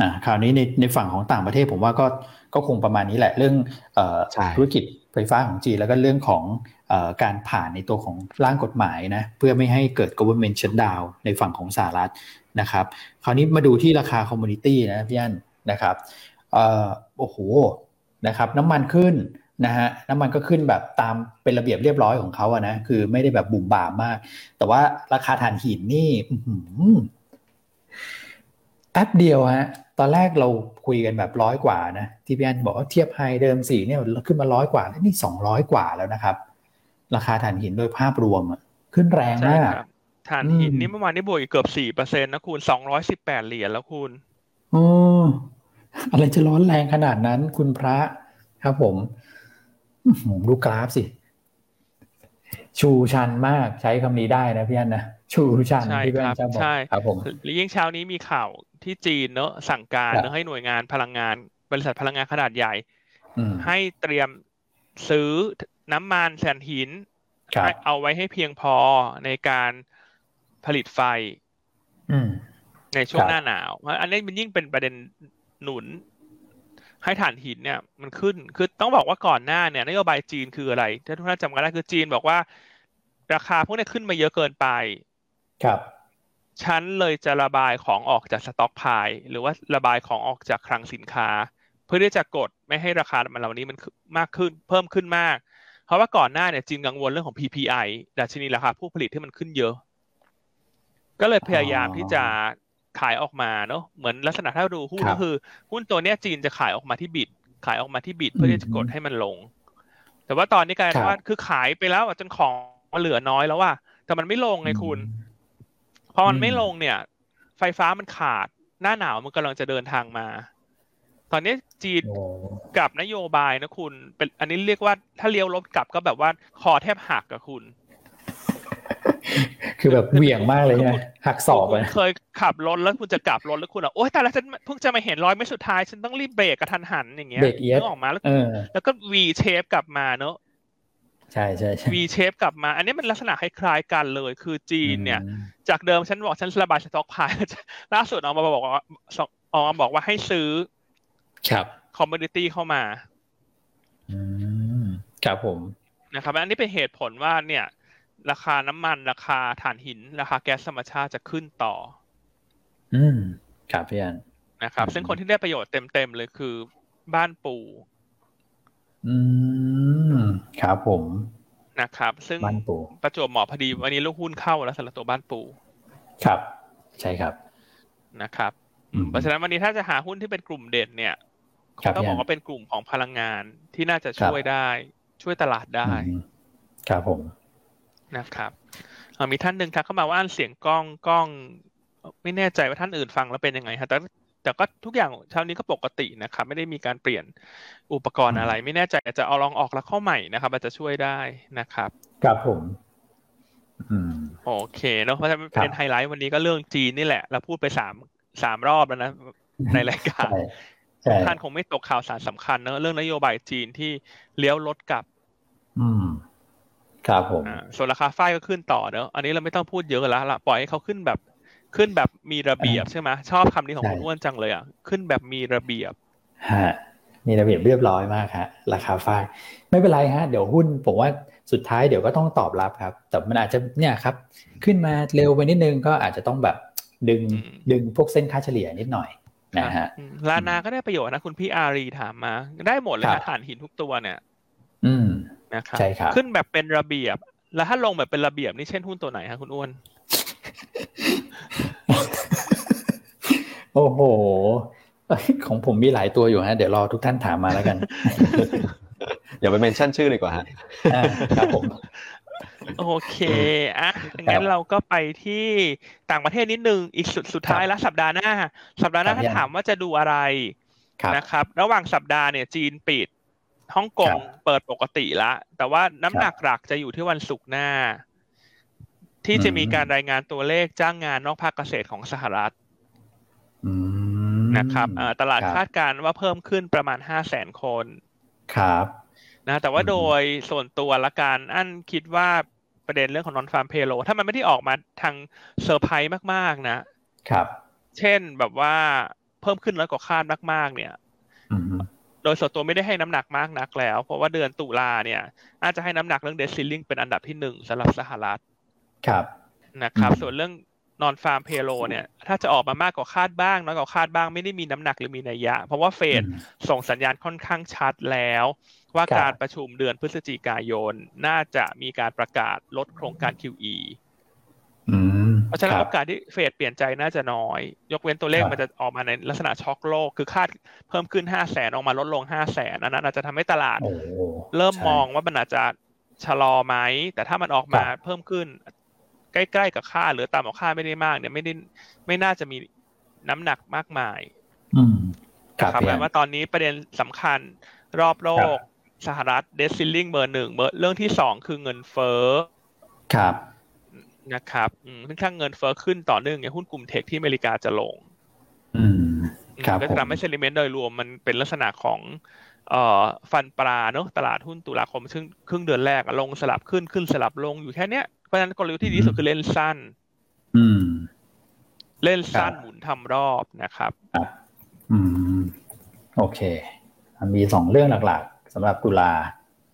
อ่าคราวนี้ในในฝั่งของต่างประเทศผมว่าก็ก็คงประมาณนี้แหละเรื่องเอ่อธุรกิจไฟฟ้าของจีนแล้วก็เรื่องของอการผ่านในตัวของร่างกฎหมายนะเพื่อไม่ให้เกิด government shutdown ในฝั่งของสหรัฐ นะครับ คราวนี้มาดูที่ราคาคอมมูนิตี้นะพี่อันนะครับโอ้โหนะครับน้ำมันขึ้นนะฮะน้ำมันก็ขึ้นแบบตามเป็นระเบียบเรียบร้อยของเขาอะนะคือไม่ได้แบบบุ่มบ่ามมาก แต่ว่าราคาถ่านหินนี่แป๊บเดียวฮะตอนแรกเราคุยกันแบบร้อยกว่านะที่พี่อันบอกว่าเทียบไฮเดิมสี่เนี่ยขึ้นมาร้อยกว่าแล้วนี่สองร้อยกว่าแล้วนะครับ ราคาถ่านหินโดยภาพรวมขึ้นแรงมาก ถ่านหินนี่เมื่อวานนี้บวกอีกเกือบสี่เปอร์เซ็นต์นะคุณสองร้อยสิบแปดเหรียญแล้วคุณโอ้อะไรจะร้อนแรงขนาดนั้น คุณพระครับผมดูกราฟสิ ชูชันมากใช้คำนี้ได้นะพี่อันนะชูชันที่พี่อันจะบอกครับผมหรือยิ่งเช้านี้มีข่าวที่จีนเนอะสั่งการเนอะให้หน่วยงานพลังงาน บริษัทพลังงานขนาดใหญ่ให้เตรียมซื้อน้ำมันแสนหินเอาไว้ให้เพียงพอในการ ผลิตไฟในช่วงหน้าหนาว อันนี้มันยิ่งเป็นประเด็นหนุน ให้ถ่านหินเนี่ย มันขึ้น คือต้องบอกว่าก่อนหน้าเนี่ยนโยบายจีนคืออะไร ถ้าทุกท่านจำกันได้คือจีนบอกว่า ราคาพวกนี้ขึ้นมาเยอะเกินไป ครับ ฉันเลยจะระบายของออกจากสต็อกพาย หรือว่าระบายของออกจากคลังสินค้า เพื่อที่จะกดไม่ให้ราคามันเหล่านี้มันมากขึ้น เพิ่มขึ้นมาก เพราะว่าก่อนหน้าเนี่ยจีนกังวลเรื่องของ PPI ดัชนีราคาผู้ผลิตที่มันขึ้นเยอะ ก็เลยพยายามที่จะขายออกมาเนาะเหมือนลักษณะถ้าดูหุ้นก็คือ หุ้นตัวเนี้ยจีนจะขายออกมาที่บิด ขายออกมาที่บิดเพื่อที่จะกดให้มันลง แต่ว่าตอนนี้กลายเป็นว่าคือขายไปแล้วจนของมันเหลือน้อยแล้วว่าแต่มันไม่ลงไงคุณ พอมันไม่ลงเนี่ย ไฟฟ้ามันขาดหน้าหนาวมันกำลังจะเดินทางมา ตอนนี้จีนกับนโยบายนะคุณ เป็นอันนี้เรียกว่าถ้าเลี้ยวรถกลับก็แบบว่าคอแทบหักกับคุณ คือแบบเหวี่ยงมากเลยนะหักศอกเลยเคยขับรถแล้วคุณจะกลับรถแล้วคุณอะโอ๊ยแต่ละฉันเพิ่งจะมาเห็นร้อยไม่สุดท้าย ฉันต้องรีบเบรกกระทันหันอย่างเงี้ยเบรกเอียดออกมาแล้วแล้วก็วีเชฟกลับมาเนอะใช่ใช่วีเชฟกลับมา อันนี้มันลักษณะคล้ายๆกันเลย คือจีนเนี่ย จากเดิมฉันบอกฉันระบายสต็อกพายล่าสุดออกมาบอกว่าออกมาบอกว่าให้ซื้อ ครับคอมมูนิตี้เข้ามาอืมครับผมนะครับอันนี้เป็นเหตุผลว่าเนี่ย ราคาน้ำมันราคาถ่านหิน ราคาแก๊สธรรมชาติจะขึ้นต่อ อืมครับพี่อันนะครับ ซึ่งคนที่ได้ประโยชน์เต็มๆเลยคือบ้านปู่อืมครับผมนะครับ ซึ่งบ้านปู่ประจวบเหมาะพอดี วันนี้ลูกหุ้นเข้าแล้วสำหรับตัวบ้านปู่ครับ ใช่ครับนะครับเพราะฉะนั้นวันนี้ถ้าจะหาหุ้นที่เป็นกลุ่มเด่นเนี่ยต้องบอกว่าเป็นกลุ่มของพลังงานที่น่าจะช่วยได้ ช่วยตลาดได้ ครับผม นะครับมีท่านหนึ่งทักเข้ามาว่าเสียงกล้องกล้อง ไม่แน่ใจว่าท่านอื่นฟังแล้วเป็นยังไงฮะแต่แต่ก็ทุกอย่างเช้านี้ก็ปกตินะครับ ไม่ได้มีการเปลี่ยนอุปกรณ์อะไร ไม่แน่ใจอาจจะเอาลองออกแล้วเข้าใหม่นะครับ อาจจะช่วยได้นะครับครับผมโอเคเนาะเพราะฉะนั้นเป็นไฮไลท์วันนี้ก็เรื่องจีนนี่แหละเราพูดไปสามสามรอบแล้วนะในรายการท่านคงไม่ตกข่าวสารสำคัญเนอะเรื่องนโยบายจีนที่เลี้ยวรถกลับ อืม ครับผมส่วนราคาฝ้ายก็ขึ้นต่อเนอะอันนี้เราไม่ต้องพูดเยอะแล้วละปล่อยให้เขาขึ้นแบบขึ้นแบบมีระเบียบใช่ไหมชอบคำนี้ของคุณอ้วนจังเลยอะขึ้นแบบมีระเบียบฮะมีระเบียบเรียบร้อยมากฮะราคาฝ้ายไม่เป็นไรฮะเดี๋ยวหุ้นผมว่าสุดท้ายเดี๋ยวก็ต้องตอบรับครับ แต่มันอาจจะเนี่ยครับ ขึ้นมาเร็วไปนิดนึงก็อาจจะต้องแบบดึงดึงพวกเส้นค่าเฉลี่ยนิดหน่อยนะฮะลานาก็ได้ประโยชน์นะคุณพี่อารีถามมา ได้หมดเลยนะฐานหินทุกตัวเนี่ย อืม นะครับใช่ครับขึ้นแบบเป็นระเบียบ แล้วถ้าลงแบบเป็นระเบียบนี่เช่นหุ้นตัวไหนครับคุณอ้วน โอ้โหของผมมีหลายตัวอยู่ฮะเดี๋ยวรอทุกท่านถามมาแล้วกันอย่าไปเมนชั่นชื่อเลยกว่าฮะครับผมโอเคอะงั้นเราก็ไปที่ต่างประเทศนิดนึง อีกสุดสุดท้ายแล้วสัปดาห์หน้า สัปดาห์หน้าถ้าถามว่าจะดูอะไรนะครับ ระหว่างสัปดาห์เนี่ย จีนปิด ฮ่องกงเปิดปกติละแต่ว่าน้ำหนักหลักจะอยู่ที่วันศุกร์หน้า ที่จะมีการรายงานตัวเลขจ้างงานนอกภาคเกษตรของสหรัฐนะครับตลาดคาดการณ์ว่าเพิ่มขึ้นประมาณห้าแสนคน ครับนะแต่ว่าโดยส่วนตัวละการอันคิดว่าประเด็นเรื่องของ nonfarm payroll ถ้ามันไม่ได้ออกมาทางเซอร์ไพรส์มากๆนะ ครับ เช่นแบบว่าเพิ่มขึ้นน้อยกว่าคาดมาก ๆ เนี่ย โดยส่วนตัวไม่ได้ให้น้ำหนักมากนักแล้ว เพราะว่าเดือนตุลาเนี่ยอาจจะให้น้ำหนักเรื่องเดซิลลิงเป็นอันดับที่หนึ่งสำหรับสหรัฐครับนะครับ ส่วนเรื่องนอนฟาร์มเพโลเนี่ยถ้าจะออกมามากกว่าคาดบ้างน้อยกว่าคาดบ้างไม่ได้มีน้ำหนักหรือมีนัยยะ เพราะว่าเฟดส่งสัญญาณค่อนข้างชัดแล้ว ว่าการประชุมเดือนพฤศจิกายน น่าจะมีการประกาศลดโครงการ QE เพราะฉะนั้นโอกาสที่เฟดเปลี่ยนใจน่าจะน้อย ยกเว้นตัวเลขมันจะออกมาในลักษณะช็อกโลก คือคาดเพิ่มขึ้นห้าแสนออกมาลดลงห้าแสนอันนั้นอาจจะทำให้ตลาด เริ่มมองว่ามันอาจจะชะลอไหม แต่ถ้ามันออกมาเพิ่มขึ้น ใกล้ๆกับค่าหรือตามกับค่าไม่ได้มาก เนี่ยไม่ได้ไม่น่าจะมีน้ำหนักมากมายครับแปลว่าตอนนี้ประเด็นสำคัญรอบโลกสหรัฐเดซิลลิงเบอร์หนึ่งเรื่องที่สองคือเงินเฟ้อครับ นะครับซึ่งถ้าเงินเฟ้อขึ้นต่อเนื่องเนี่ยหุ้นกลุ่มเทคที่อเมริกาจะลงอืมครับก็จะทำให้เซนิเมนต์โดยรวมมันเป็นลักษณะของเอ่อฟันปลาเนาะตลาดหุ้นตุลาคมซึ่งครึ่งเดือนแรกลงสลับขึ้นขึ้นสลับลงอยู่แค่เนี้ยเพราะฉะนั้นกลยุทธ์ที่ดีสุดคือเล่นสั้นอืมเล่นสั้นหมุนทำรอบนะครับอืม โอเค มีสองเรื่องหลักสำหรับตุลา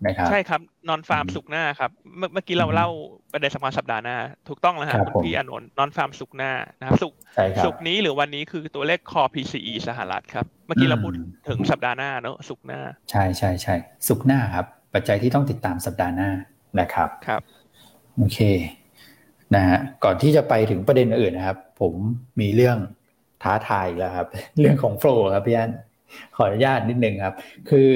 นะครับใช่ครับนอนฟาร์มสุกหน้าครับเมื่อกี้เราเล่าประเด็นสำคัญสัปดาห์หน้า ถูกต้องแล้วครับคุณพี่อนนท์นอนฟาร์มสุกหน้านะครับสุกสุกนี้หรือวันนี้คือตัวเลขคอ PCE สหรัฐครับ เมื่อกี้เราพูดถึงสัปดาห์หน้าเนอะสุกหน้า ใช่ใช่ใช่สุกหน้าครับ ปัจจัยที่ต้องติดตามสัปดาห์หน้านะครับครับโอเคนะฮะก่อนที่จะไปถึงประเด็นอื่นนะครับ ผมมีเรื่องท้าทายแล้วครับ เรื่องของโฟล์ครับพี่อันขออนุญาตนิดนึงครับ คือ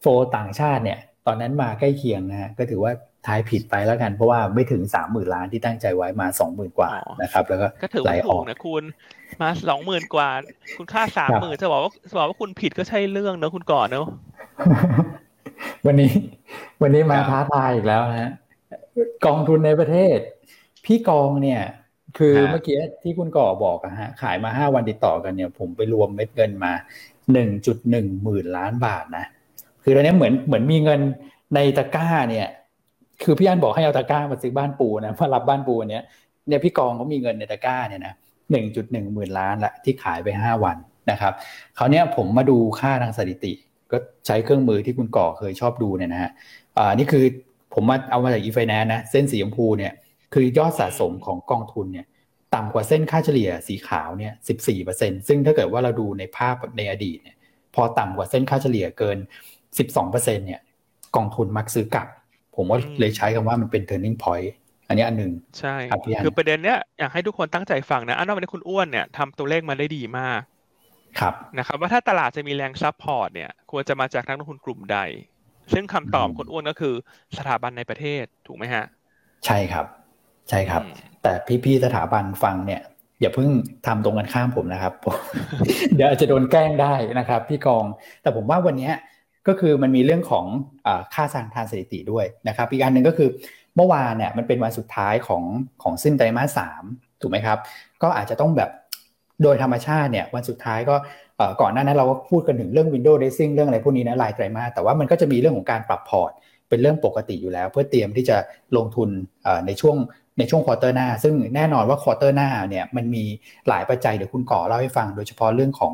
โฟต่างชาติเนี่ย ตอนนั้นมาใกล้เคียงนะฮะก็ถือว่าทายผิดไปแล้วกันเพราะว่าไม่ถึงสามหมื่นล้านที่ตั้งใจไว้มาสองหมื่นกว่านะครับ แล้วก็ไหลออกนะคุณมาสองหมื่นกว่า คุณค่าสามหมื่นจะบอกว่าจะบอกว่าคุณผิดก็ใช่เรื่องเนอะคุณก่อนเนอะวันนี้ วันนี้มาท้าทายอีกแล้วนะฮะกองทุนในประเทศ พี่กองเนี่ย คือเมื่อกี้ที่คุณก่อบอกอะฮะขายมาห้าวันติดต่อกันเนี่ย ผมไปรวมเม็ดเงินมาหนึ่งจุดหนึ่งหมื่นล้านบาทนะ คือตอนนี้เหมือนเหมือนมีเงินในตะกร้าเนี่ย คือพี่อันบอกให้เอาตะกร้ามาซื้อบ้านปูนะมารับบ้านปูเนี้ยเนี่ยพี่กองเขามีเงินในตะกร้าเนี่ยนะหนึ่งจุดหนึ่งหมื่นล้านละที่ขายไปห้าวันนะครับคราวนี้ผมมาดูค่าทางสถิติ ก็ใช้เครื่องมือที่คุณก่อเคยชอบดูเนี่ยนะฮะอ่านี่คือผมมาเอามาจากอีไฟแนนนะเส้นสีชมพูเนี่ยคือยอดสะสมของกองทุนเนี่ยต่ำกว่าเส้นค่าเฉลี่ยสีขาวเนี่ยสิบสี่เปอร์เซ็นซึ่งถ้าเกิดว่าเราดูในภาพในอดีตเนี่ยพอต่ำกว่าเส้นค่าเฉลี่ยเกิน สิบสองเปอร์เซ็นเนี่ย กองทุนมักซื้อกลับ ผมว่าเลยใช้คำว่ามันเป็น turning point อันนี้อันหนึ่งใช่คือประเด็นเนี้ยอยากให้ทุกคนตั้งใจฟังนะอันนั้นวันนี้คุณอ้วนเนี่ยทำตัวเลขมาได้ดีมากครับนะครับว่าถ้าตลาดจะมีแรงซับพอร์ตเนี่ย ควรจะมาจากนักลงทุนกลุ่มใด ซึ่งคำตอบคุณอ้วนก็คือสถาบันในประเทศถูกไหมฮะ ใช่ครับ ใช่ครับ แต่พี่ๆสถาบันฟังเนี่ย อย่าเพิ่งทำตรงกันข้ามผมนะครับเดี๋ยวอาจจะโดนแกล้งได้นะครับ พี่กอง แต่ผมว่าวันนี้ ก็คือมันมีเรื่องของอค่าสางทานสถิติด้วยนะครับอีกอันหนึ่งก็คือเมื่อวานเนี่ยมันเป็นวันสุดท้ายของของสิ้นไตรมาสสามถูกไหมครับ ก็อาจจะต้องแบบโดยธรรมชาติเนี่ยวันสุดท้ายก็ก่อนหน้านั้นเราก็พูดกันถึงเรื่อง Windows Dressing เรื่องอะไรพวกนี้นะรายไตรมาสแต่ว่ามันก็จะมีเรื่องของการปรับพอร์ตเป็นเรื่องปกติอยู่แล้ว เพื่อเตรียมที่จะลงทุนในช่วงในช่วง quarter หน้า ซึ่งแน่นอนว่า quarter หน้าเนี่ยมันมีหลายปัจจัยเดี๋ยวคุณก่อเล่าให้ฟัง โดยเฉพาะเรื่องของ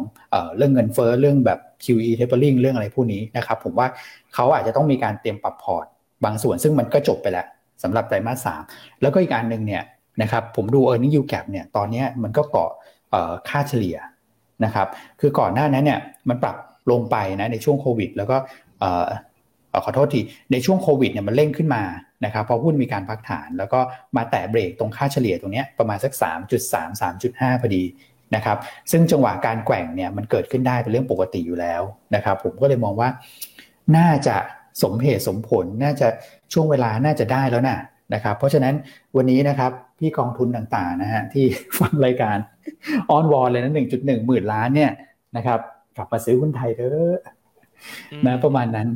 เรื่องเงินเฟ้อเรื่องแบบ QE tapering เรื่องอะไรพวกนี้นะครับ ผมว่าเขาอาจจะต้องมีการเตรียมปรับพอร์ต บางส่วนซึ่งมันก็จบไปแล้วสำหรับไตรมาสสามแล้วก็อีกอันหนึ่งเนี่ยนะครับผมดู e a r n i n g yield gap เนี่ยตอนนี้มันก็เกาะค่าเฉลี่ยนะครับคือก่อนหน้านั้นเนี่ยมันปรับลงไปนะในช่วงโควิด แล้วก็ขอโทษทีในช่วงโควิดเนี่ยมันเร่งขึ้นมานะครับพอหุ้นมีการพักฐาน แล้วก็มาแตะเบรกตรงค่าเฉลี่ยตรงนี้ประมาณสัก 3.3 3.5พอดี นะครับซึ่งจังหวะการแกว่งเนี่ยมันเกิดขึ้นได้เป็นเรื่องปกติอยู่แล้วนะครับผมก็เลยมองว่าน่าจะสมเหตุสมผลน่าจะช่วงเวลาน่าจะได้แล้วนะนะครับเพราะฉะนั้นวันนี้นะครับพี่กองทุนต่างๆนะฮะที่ฟังรายการออนวอลเลยนะหนึ่งจุดหนึ่งหมื่นล้านเนี่ยนะครับกลับมาซื้อหุ้นไทยเถอะนะประมาณนั้น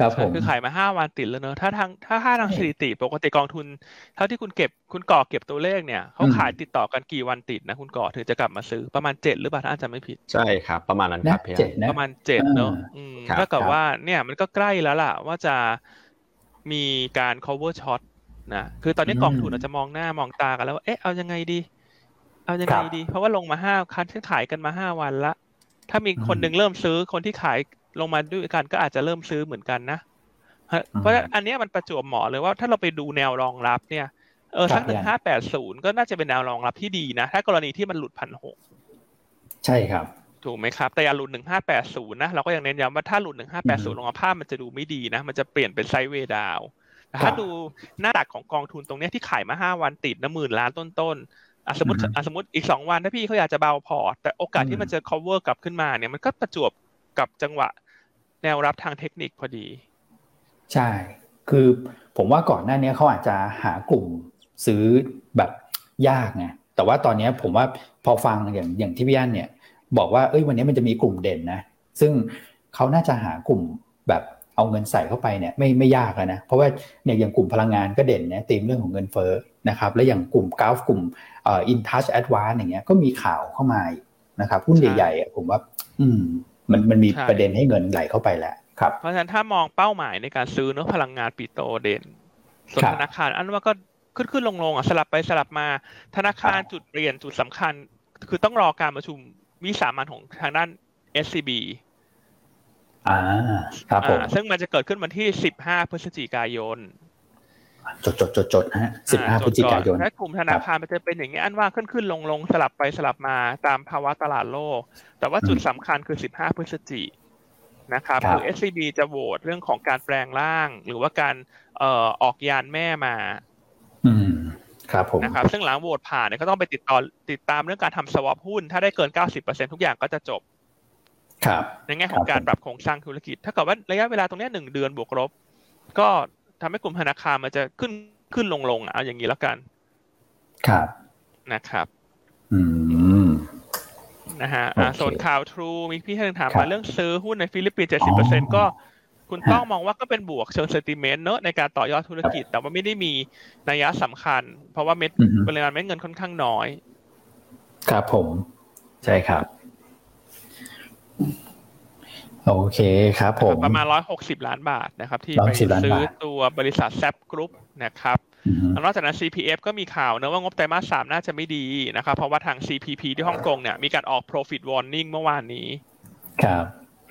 ครับผมคือขายมาห้าวันติดแล้วเนอะถ้าทางถ้าค่าทางสถิติปกติกองทุน เท่าที่คุณเก็บคุณก่อเก็บตัวเลขเนี่ยเขาขายติดต่อกันกี่วันติดนะคุณก่อถึงจะกลับมาซื้อประมาณเจ็ดหรือเปล่าถ้าอาจจะไม่ผิดใช่ครับ ประมาณนั้นครับเจ็ดประมาณเจ็ดเนอะถ้ากับว่าเนี่ยมันก็ใกล้แล้วล่ะว่าจะมีการ cover short นะคือตอนนี้กองทุนอาจจะมองหน้ามองตากันแล้วว่าเอ๊ะเอายังไงดีเอายังไงดี เพราะว่าลงมาห้าคันที่ขายกันมาห้าวันละถ้ามีคนหนึ่งเริ่มซื้อคนที่ขาย ลงมาด้วยกันก็อาจจะเริ่มซื้อเหมือนกันนะเพราะอันนี้มันประจวบเหมาะเลยว่าถ้าเราไปดูแนวรองรับเนี่ยเออสักหนึ่งห้าแปดศูนย์ก็น่าจะเป็นแนวรองรับที่ดีนะ ถ้ากรณีที่มันหลุดพันหกใช่ครับ ถูกไหมครับ แต่อย่าหลุดหนึ่งห้าแปดศูนย์นะ เราก็ยังเน้นย้ำว่าถ้าหลุดหนึ่งห้าแปดศูนย์ลงมาภาพมันจะดูไม่ดีนะ มันจะเปลี่ยนเป็นไซด์เวดาวถ้าดูหน้าตักของกองทุนตรงนี้ที่ขายมาห้าวันติดนะหมื่นล้านต้นๆสมมติสมมติอีกสองวันถ้าพี่เขาอยากจะเบาพอร์ตแต่โอกาสที่มันจะ cover กลับขึ้นมาเนี่ยมันก็ประจวบกับจังหวะ แนวรับทางเทคนิคพอดี ใช่ คือผมว่าก่อนหน้านี้เขาอาจจะหากลุ่มซื้อแบบยากไงแต่ว่าตอนนี้ผมว่าพอฟังอย่างอย่างที่พี่อันเนี่ย บอกว่าเอ้ยวันนี้มันจะมีกลุ่มเด่นนะซึ่งเขาน่าจะหากลุ่มแบบเอาเงินใส่เข้าไปเนี่ยไม่ไม่ยากนะเพราะว่าเนี่ยอย่างกลุ่มพลังงานก็เด่นเนี่ยตีมเรื่องของเงินเฟ้อนะครับและอย่างกลุ่ม Gulf กลุ่มเอ่อ InTouch Advance อย่างเงี้ยก็มีข่าวเข้ามานะครับหุ้นใหญ่ๆผมว่า อืม มันมันมีประเด็นให้เงินไหลเข้าไปแหละครับ เพราะฉะนั้นถ้ามองเป้าหมายในการซื้อเนี่ยพลังงานปิโตรเด่นส่วนธนาคารอันว่าก็ขึ้นขึ้นลงลงอะสลับไปสลับมา ธนาคารจุดเปลี่ยนจุดสำคัญ คือต้องรอการประชุมวิสามันของทางด้าน SCB อ่าครับผมซึ่งมันจะเกิดขึ้นวันที่สิบห้าพฤศจิกายน จดจดจดจดฮะสิบห้าพฤศจิกายนถ้ากลุ่มธนาคารมันจะเป็นอย่างนี้อันว่าขึ้นขึ้นลงลงสลับไปสลับมาตามภาวะตลาดโลก แต่ว่าจุดสำคัญคือสิบห้าพฤศจินะครับคือ SCB จะโหวตเรื่องของการแปลงร่าง หรือว่าการเอ่อออกยานแม่มา อืมครับผมนะครับซึ่งหลังโหวตผ่านเนี่ยก็ต้องไปติดต่อติดตามเรื่องการทำสวอปหุ้น ถ้าได้เกินเก้าสิบเปอร์เซ็นทุกอย่างก็จะจบ ครับ ในแง่ของการปรับโครงสร้างธุรกิจ ถ้าเกิดว่าระยะเวลาตรงนี้หนึ่งเดือนบวกลบ ก็ ทำให้กลุ่มธนาคารมันจะขึ้นขึ้นลงลงเอาอย่างนี้แล้วกัน ครับนะครับ อืมนะฮะส่วนข่าวทรูมีพี่ท่านถามมาเรื่องซื้อหุ้นในฟิลิปปินส์เจ็ดสิบเปอร์เซ็นก็คุณต้องมองว่าก็เป็นบวกเชิงเซติเมนต์เนอะในการต่อยอดธุรกิจ แต่ว่าไม่ได้มีนัยสำคัญ เพราะว่าเม็ดปริมาณเม็ดเงินค่อนข้างน้อย ครับผม ใช่ครับ โอเคครับผมประมาณร้อยหกสิบล้านบาทนะครับ ที่ไปซื้อตัวบริษัทแซปกรุ๊ปนะครับนอกจากนั้น CPF ก็มีข่าวนะว่างบไตรมาสสามน่าจะไม่ดีนะครับ เพราะว่าทาง CPP ที่ฮ่องกงเนี่ยมีการออก profit warning เมื่อวานนี้ ครับ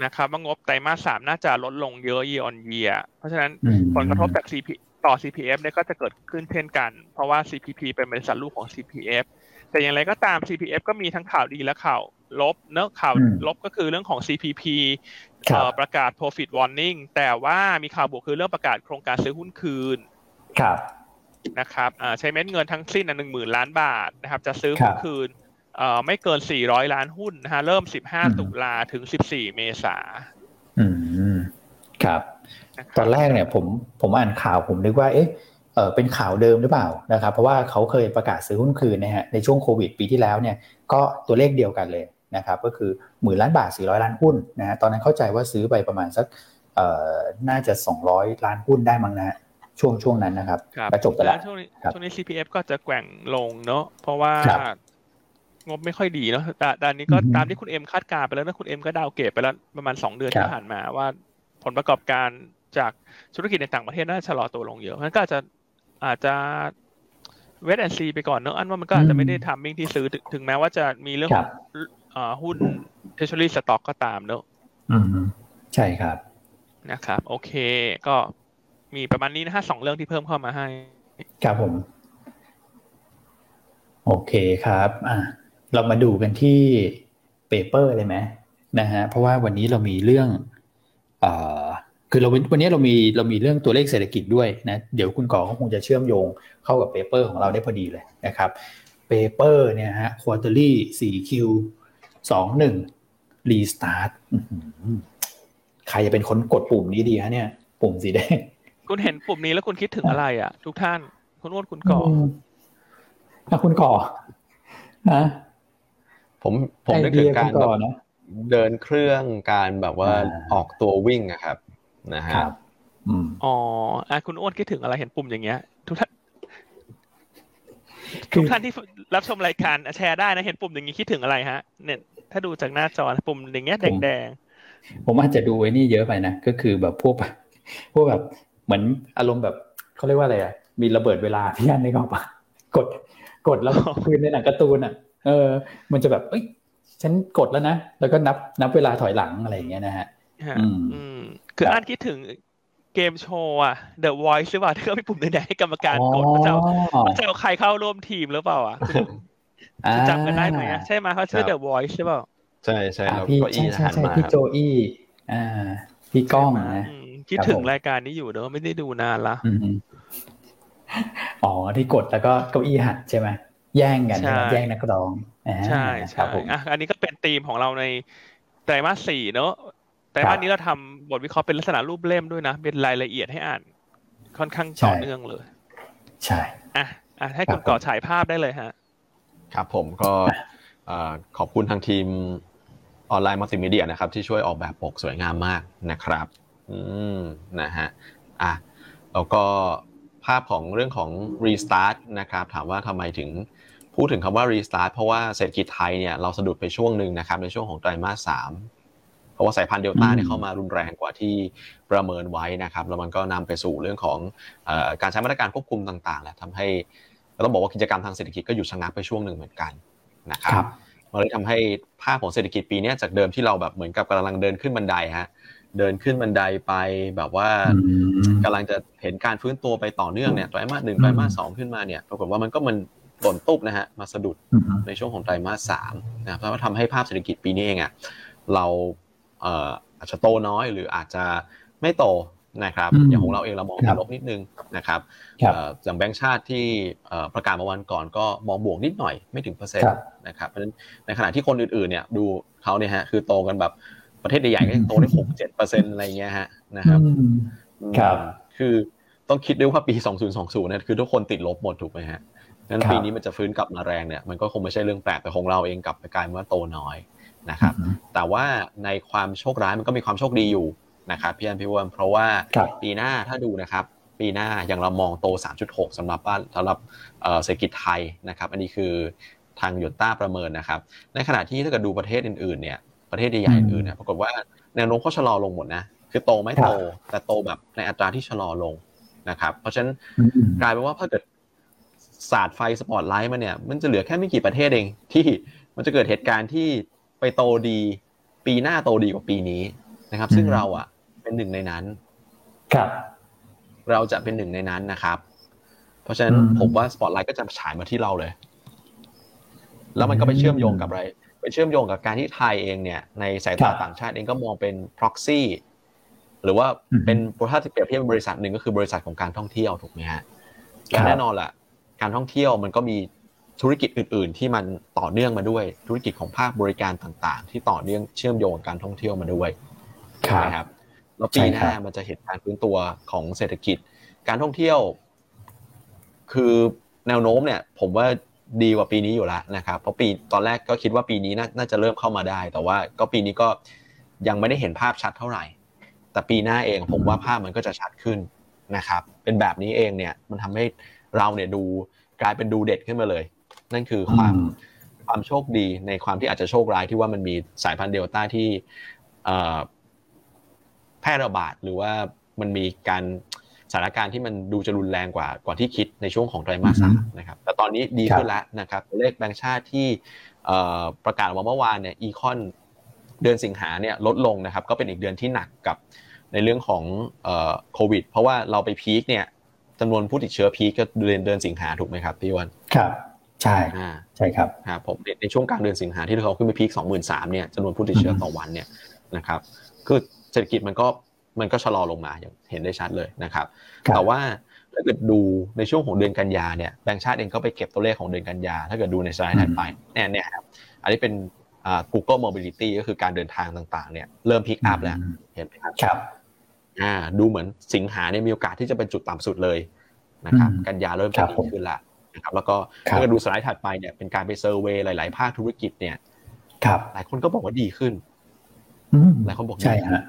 นะครับว่างบไตรมาสสามน่าจะลดลงเยอะ year on year เพราะฉะนั้นผลกระทบจาก CP ต่อ CPF เนี่ยก็จะเกิดขึ้นเช่นกัน เพราะว่า CPP เป็นบริษัทลูกของ CPF แต่อย่างไรก็ตาม CPF ก็มีทั้งข่าวดีและข่าว ลบเนอะข่าวลบก็คือเรื่องของ CPP ประกาศ profit warning แต่ว่ามีข่าวบวกคือเรื่องประกาศโครงการซื้อหุ้นคืนครับนะครับใช้เม็ดเงินทั้งสิ้นหนึ่งหมื่นล้านบาทนะครับ จะซื้อหุ้นคืนไม่เกิน 400 ล้านหุ้นนะฮะเริ่ม 15 ตุลาถึง 14 เมษาอืมครับ ตอนแรกเนี่ยผมผมอ่านข่าวผมนึกว่าเอ๊ะเออเป็นข่าวเดิมหรือเปล่านะครับ เพราะว่าเขาเคยประกาศซื้อหุ้นคืนนะฮะในช่วงโควิดปีที่แล้วเนี่ย ก็ตัวเลขเดียวกันเลย นะครับก็คือหมื่นล้านบาท 400 ล้านหุ้นนะฮะตอนนั้นเข้าใจว่าซื้อไปประมาณสักเอ่อน่าจะ 200 ล้านหุ้นได้มั้งนะฮะช่วงช่วงนั้นนะครับกระจบไปแล้วช่วงนี้ช่วงนี้ CPF ก็จะแกว่งลงเนาะเพราะว่างบไม่ค่อยดีเนาะแต่ตอนนี้ก็ตามที่คุณเอ็มคาดการไปแล้วนะคุณเอ็มก็ downgrade ไปแล้วประมาณสองเดือนที่ผ่านมาว่าผลประกอบการจากธุรกิจในต่างประเทศน่าจะชะลอตัวลงเยอะมันก็อาจจะอาจจะ wait and see ไปก่อนเนอะอันว่ามันก็อาจจะไม่ได้ timing ที่ซื้อถึงแม้ว่าจะมีเรื่องของ หุ้นเทช s รี่สต็อกก็ตามเนอะใช่ครับนะครับ โอเค ก็มีประมาณนี้นะฮะสองเรื่องที่เพิ่มเข้ามาให้ ครับผม โอเคครับอ่าเรามาดูกันที่ paper เลยไหมนะฮะเพราะว่าวันนี้เรามีเรื่องอคือเราวันนี้เรามีเรามีเรื่องตัวเลขเศรษฐกิจด้วยนะเดี๋ยวคุณก่อเขาคงจะเชื่อมโยงเข้ากับ paper ของเราได้พอดีเลยนะครับ paper เนี่ยฮะ quarterly 4Q 21 restart ใครจะเป็นคนกดปุ่มนี้ดีฮะเนี่ย ปุ่มสีแดงคุณเห็นปุ่มนี้แล้วคุณคิดถึงอะไรอะ ทุกท่าน คุณอ้วนคุณก่อคุณก่อนะผมผมนึกถึงการแบบเดินเครื่องการแบบว่าออกตัววิ่งอะครับ นะฮะอ๋ออะคุณอ้วนคิดถึงอะไรเห็นปุ่มอย่างเงี้ย ทุกท่านทุกท่านที่รับชมรายการแชร์ได้นะเห็นปุ่มอย่างนี้คิดถึงอะไรฮะ เนี่ย ถ้าดูจากหน้าจอปุ่มอย่างเงี้ยแดงๆ ผมอาจจะดูไอ้นี่เยอะไปนะ ก็คือแบบพวกพวกแบบเหมือนอารมณ์แบบเขาเรียกว่าอะไรอะ มีระเบิดเวลาพี่อันในกอปะกดกดแล้วคืนในหนังการ์ตูนอะ เออ มันจะแบบเอ้ยฉันกดแล้วนะ แล้วก็นับนับเวลาถอยหลังอะไรอย่างเงี้ยนะฮะอืมคืออ่านคิดถึงเกมโชว์อะ The Voice หรือเปล่าที่เขาไปปุ่มแดงให้กรรมการกดเขาจะเขาจะเอาใครเข้าร่วมทีมหรือเปล่าอะ จำกันได้ไหมใช่ไหมเขาชื่อ The Voice ใช่เปล่าใช่ใช่แล้วก็อีหันมาพี่โจอี้อ่าพี่ก้องนะคิดถึงรายการนี้อยู่เนอะไม่ได้ดูนานละอ๋อที่กดแล้วก็เก้าอี้หัดใช่ไหมแย่งกันแย่งนักร้องใช่ใช่อะอันนี้ก็เป็นธีมของเราในไตรมาสสี่เนอะไตรมาสนี้เราทำบทวิเคราะห์เป็นลักษณะรูปเล่มด้วยนะ เป็นรายละเอียดให้อ่าน ค่อนข้างต่อเนื่องเลย ใช่ อะอะให้คุณก่อฉายภาพได้เลยฮะ ครับผมก็ขอบคุณทางทีมออนไลน์มัลติมีเดียนะครับ ที่ช่วยออกแบบปกสวยงามมากนะครับ อืมนะฮะอะแล้วก็ภาพของเรื่องของ restart นะครับ ถามว่าทำไมถึงพูดถึงคำว่า restart เพราะว่าเศรษฐกิจไทยเนี่ยเราสะดุดไปช่วงหนึ่งนะครับ ในช่วงของไตรมาสสามเพราะว่าสายพันธุ์เดลต้าเนี่ยเข้ามารุนแรงกว่าที่ประเมินไว้นะครับ แล้วมันก็นำไปสู่เรื่องของการใช้มาตรการควบคุมต่างๆแหละทำให้ ต้องบอกว่ากิจกรรมทางเศรษฐกิจก็หยุดชะงักไปช่วงหนึ่งเหมือนกันนะครับมันเลยทำให้ภาพของเศรษฐกิจปีนี้จากเดิมที่เราแบบเหมือนกับกำลังเดินขึ้นบันไดฮะเดินขึ้นบันไดไปแบบว่ากำลังจะเห็นการฟื้นตัวไปต่อเนื่องเนี่ยไตรมาสหนึ่งไตรมาสสองขึ้นมาเนี่ยปรากฏว่ามันก็มันหล่นตุ๊บนะฮะมาสะดุดในช่วงของไตรมาสสามนะครับแล้วก็ทำให้ภาพเศรษฐกิจปีนี้เองอะเราอาจจะโตน้อยหรืออาจจะไม่โต นะครับอย่างของเราเองเรามองติดลบนิดนึงนะครับอย่างแบงก์ชาติที่ประกาศมาวันก่อนก็มองบวกนิดหน่อยไม่ถึงเปอร์เซ็นต์นะครับเพราะฉะนั้นในขณะที่คนอื่นๆเนี่ยดูเขาเนี่ยฮะคือโตกันแบบประเทศใหญ่ๆก็โตได้หกเจ็ดเปอร์เซ็นต์อะไรเงี้ยฮะนะครับครับคือต้องคิดด้วยว่าปี 2020เนี่ยคือทุกคนติดลบหมดถูกไหมฮะงั้นปีนี้มันจะฟื้นกลับมาแรงเนี่ยมันก็คงไม่ใช่เรื่องแปลกแต่ของเราเองกลับไปกลายว่าโตน้อยนะครับแต่ว่าในความโชคร้ายมันก็มีความโชคดีอยู่ นะครับพี่อันพี่วอนเพราะว่าปีหน้าถ้าดูนะครับ ปีหน้าอย่างเรามองโต 3.6สำหรับบ้านสำหรับเศรษฐกิจไทยนะครับ อันนี้คือทางยนต้าประเมินนะครับ ในขณะที่ถ้าเกิดดูประเทศอื่นๆเนี่ยประเทศใหญ่ๆอื่นๆเนี่ยปรากฏว่าแนวโน้มเขาชะลอลงหมดนะคือโตไม่โตแต่โตแบบในอัตราที่ชะลอลงนะครับ เพราะฉะนั้นกลายเป็นว่าถ้าเกิดศาสตร์ไฟสปอตไลท์มาเนี่ยมันจะเหลือแค่ไม่กี่ประเทศเองที่มันจะเกิดเหตุการณ์ที่ไปโตดี ปีหน้าโตดีกว่าปีนี้นะครับ ซึ่งเราอะ เป็นหนึ่งในนั้น ครับ เราจะเป็นหนึ่งในนั้นนะครับ เพราะฉะนั้นผมว่าสปอตไลท์ก็จะฉายมาที่เราเลย แล้วมันก็ไปเชื่อมโยงกับอะไร ไปเชื่อมโยงกับการที่ไทยเองเนี่ย ในสายตาต่างชาติเองก็มองเป็น proxy หรือว่าเป็นถ้าจะเปรียบเทียบบริษัทหนึ่งก็คือบริษัทของการท่องเที่ยวถูกไหมฮะและแน่นอนแหละการท่องเที่ยวมันก็มีธุรกิจอื่น ๆ ที่มันต่อเนื่องมาด้วย ธุรกิจของภาคบริการต่างๆ ที่ต่อเนื่องเชื่อมโยงการท่องเที่ยวมาด้วยนะครับ แล้วปีหน้ามันจะเห็นการฟื้นตัวของเศรษฐกิจ การท่องเที่ยว คือแนวโน้มเนี่ย ผมว่าดีกว่าปีนี้อยู่แล้วนะครับ เพราะปีตอนแรกก็คิดว่าปีนี้น่าจะเริ่มเข้ามาได้ แต่ว่าก็ปีนี้ก็ยังไม่ได้เห็นภาพชัดเท่าไหร่ แต่ปีหน้าเองผมว่าภาพมันก็จะชัดขึ้นนะครับ เป็นแบบนี้เองเนี่ย มันทำให้เราเนี่ยดูกลายเป็นดูเด็ดขึ้นมาเลย นั่นคือความความโชคดีในความที่อาจจะโชคร้ายที่ว่ามันมีสายพันธุ์เดลต้าที่ แพร่ระบาดหรือว่ามันมีการสถานการณ์ที่มันดูจะรุนแรงกว่ากว่าที่คิดในช่วงของไตรมาสสามนะครับแต่ตอนนี้ดีขึ้นแล้วนะครับตัวเลขแบงค์ชาติที่ประกาศว่าเมื่อวานเนี่ยอีคอนเดือนสิงหาเนี่ยลดลงนะครับก็เป็นอีกเดือนที่หนักกับในเรื่องของโควิด เพราะว่าเราไปพีคเนี่ยจำนวนผู้ติดเชื้อพีก็เดือนเดือนสิงหาถูกไหมครับพี่วันครับใช่ใช่ครับครับผมในช่วงกลางเดือนสิงหาที่เขาขึ้นไปพีคสองหมื่นสามเนี่ยจำนวนผู้ติดเชื้อต่อวันเนี่ยนะครับคือ เศรษฐกิจมันก็มันก็ชะลอลงมาอย่างเห็นได้ชัดเลยนะครับแต่ว่าถ้าเกิดดูในช่วงของเดือนกันยาเนี่ยแบงก์ชาติเองก็ไปเก็บตัวเลขของเดือนกันยา ถ้าเกิดดูในสไลด์ถัดไปเนี่ยเนี่ยครับอันนี้เป็น Google Mobility ก็คือการเดินทางต่างๆเนี่ยเริ่ม pick up แล้วเห็นไหมครับครับอ่าดูเหมือนสิงหาเนี่ยมีโอกาสที่จะเป็นจุดต่ำสุดเลยนะครับกันยาเริ่มจะดีขึ้นละนะครับแล้วก็ถ้าเราดูสไลด์ถัดไปเนี่ยเป็นการไป survey หลาย ๆ ภาคธุรกิจเนี่ยครับหลายคนก็บอกว่าดีขึ้นหลายคนบอกใช่ฮะ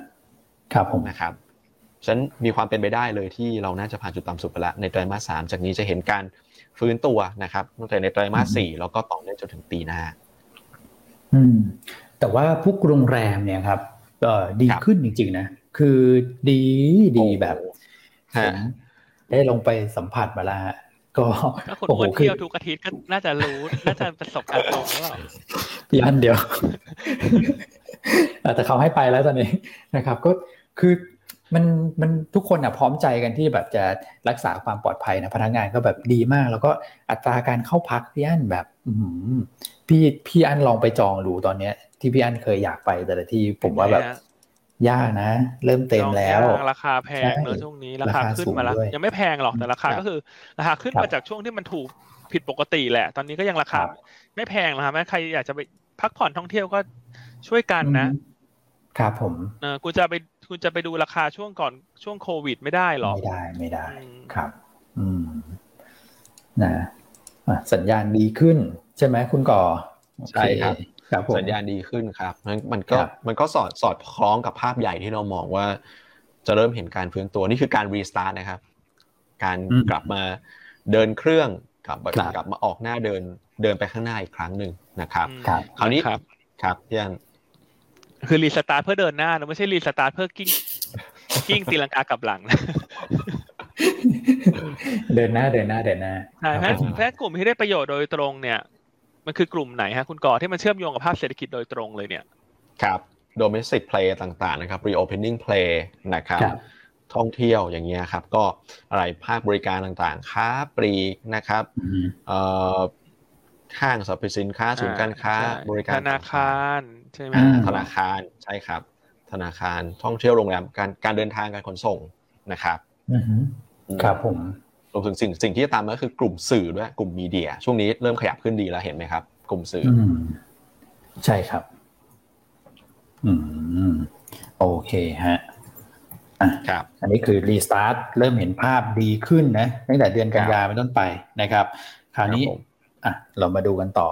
ครับผมนะครับฉันมีความเป็นไปได้เลยที่เราน่าจะผ่านจุดต่ำสุดไปแล้วในไตรมาสสามจากนี้จะเห็นการฟื้นตัวนะครับตั้งแต่ในไตรมาสสี่แล้วก็ต่อเนื่องจนถึงปีหน้า อืม แต่ว่าพวกโรงแรมเนี่ยครับก็ดีขึ้นจริงๆนะคือดีดีแบบได้ลงไปสัมผัสมาแล้วก็ถ้าคุณเที่ยวทุกอาทิตย์ก็น่าจะรู้ น่าจะประสบการณ์ตรงหรือเปล่ายันเดียวแต่เขาให้ไปแล้วตอนนี้นะครับ ก็ คือมันมันทุกคนอะพร้อมใจกันที่แบบจะรักษาความปลอดภัยนะพนักงานก็แบบดีมาก แล้วก็อัตราการเข้าพักพี่อันแบบพี่พี่อันลองไปจองดูตอนเนี้ย ที่พี่อันเคยอยากไปแต่ละที่ผมว่าแบบยากนะ เริ่มเต็มแล้วราคาแพงเนอะช่วงนี้ราคาขึ้นมาแล้วยังไม่แพงหรอกแต่ราคาก็คือ ราคาขึ้นมาจากช่วงที่มันถูกผิดปกติแหละ ตอนนี้ก็ยังราคาไม่แพงนะครับแม้ใครอยากจะไปพักผ่อนท่องเที่ยวก็ช่วยกันนะครับผมเออคุณจะไป คุณจะไปดูราคาช่วงก่อนช่วงโควิดไม่ได้หรอ ไม่ได้ไม่ได้ครับ อืมนะสัญญาณดีขึ้น ใช่ไหมคุณก่อใช่ครับครับสัญญาณดีขึ้นครับมันมันก็มันก็สอดสอดคล้องกับภาพใหญ่ที่เรามองว่า จะเริ่มเห็นการฟื้นตัวนี่คือการ restart นะครับ การกลับมาเดินเครื่องกลับกลับมาออกหน้าเดินเดินไปข้างหน้าอีกครั้งหนึ่งนะครับ คราวนี้ครับครับพี่อัน คือ restart เพื่อเดินหน้านะไม่ใช่ restart เพื่อกิ้งกิ้งตีลังกากลับหลังนะเดินหน้าเดินหน้าเดินหน้าใช่แพ้กลุ่มที่ได้ประโยชน์โดยตรงเนี่ย มันคือกลุ่มไหนฮะคุณก่อที่มันเชื่อมโยงกับภาคเศรษฐกิจโดยตรงเลยเนี่ย ครับ domestic play ต่างๆนะครับ reopening play นะครับ ท่องเที่ยวอย่างเงี้ยครับ ก็อะไรภาคบริการต่างๆ ค้าปลีกนะครับห้างสรรพสินค้าศูนย์การค้าบริการธนาคาร ใช่ไหมธนาคารใช่ครับ ธนาคารท่องเที่ยวโรงแรมการการเดินทางการขนส่งนะครับครับผมวมถึงสิ่งสิ่งที่จะตามมาก็คือกลุ่มสื่อด้วยกลุ่มมีเดีย ช่วงนี้เริ่มขยับขึ้นดีแล้วเห็นไหมครับ กลุ่มสื่อใช่ครับ อืมโอเคฮะอะครับอันนี้คือรีสตาร์ทเริ่มเห็นภาพดีขึ้นนะตั้งแต่เดือนกันยาเป็นต้นไปนะครับ คราวนี้อะเรามาดูกันต่อ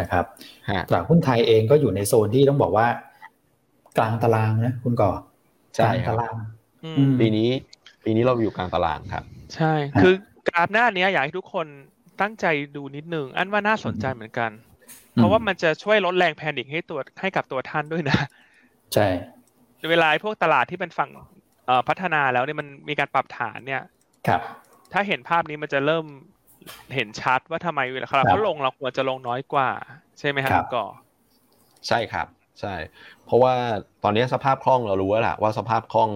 นะครับตลาดหุ้นไทยเองก็อยู่ในโซนที่ต้องบอกว่า กลางตารางนะคุณก่อใช่ครับปีนี้ ปีนี้เราอยู่กลางตารางครับ ใช่ คือกราฟหน้านี้อยากให้ทุกคนตั้งใจดูนิดนึง อันว่าน่าสนใจเหมือนกัน เพราะว่ามันจะช่วยลดแรงแพนิคให้ตัวให้กับตัวท่านด้วยนะ ใช่ เวลาพวกตลาดที่เป็นฝั่งพัฒนาแล้วเนี่ยมันมีการปรับฐานเนี่ย ครับ ถ้าเห็นภาพนี้มันจะเริ่ม เห็นชัดว่าทำไมเวลาเขาลงเราควรจะลงน้อยกว่า ใช่ไหมครับก่อใช่ครับ ใช่ เพราะว่าตอนนี้สภาพคล่องเรารู้แล้วแหละว่าสภาพคล่อง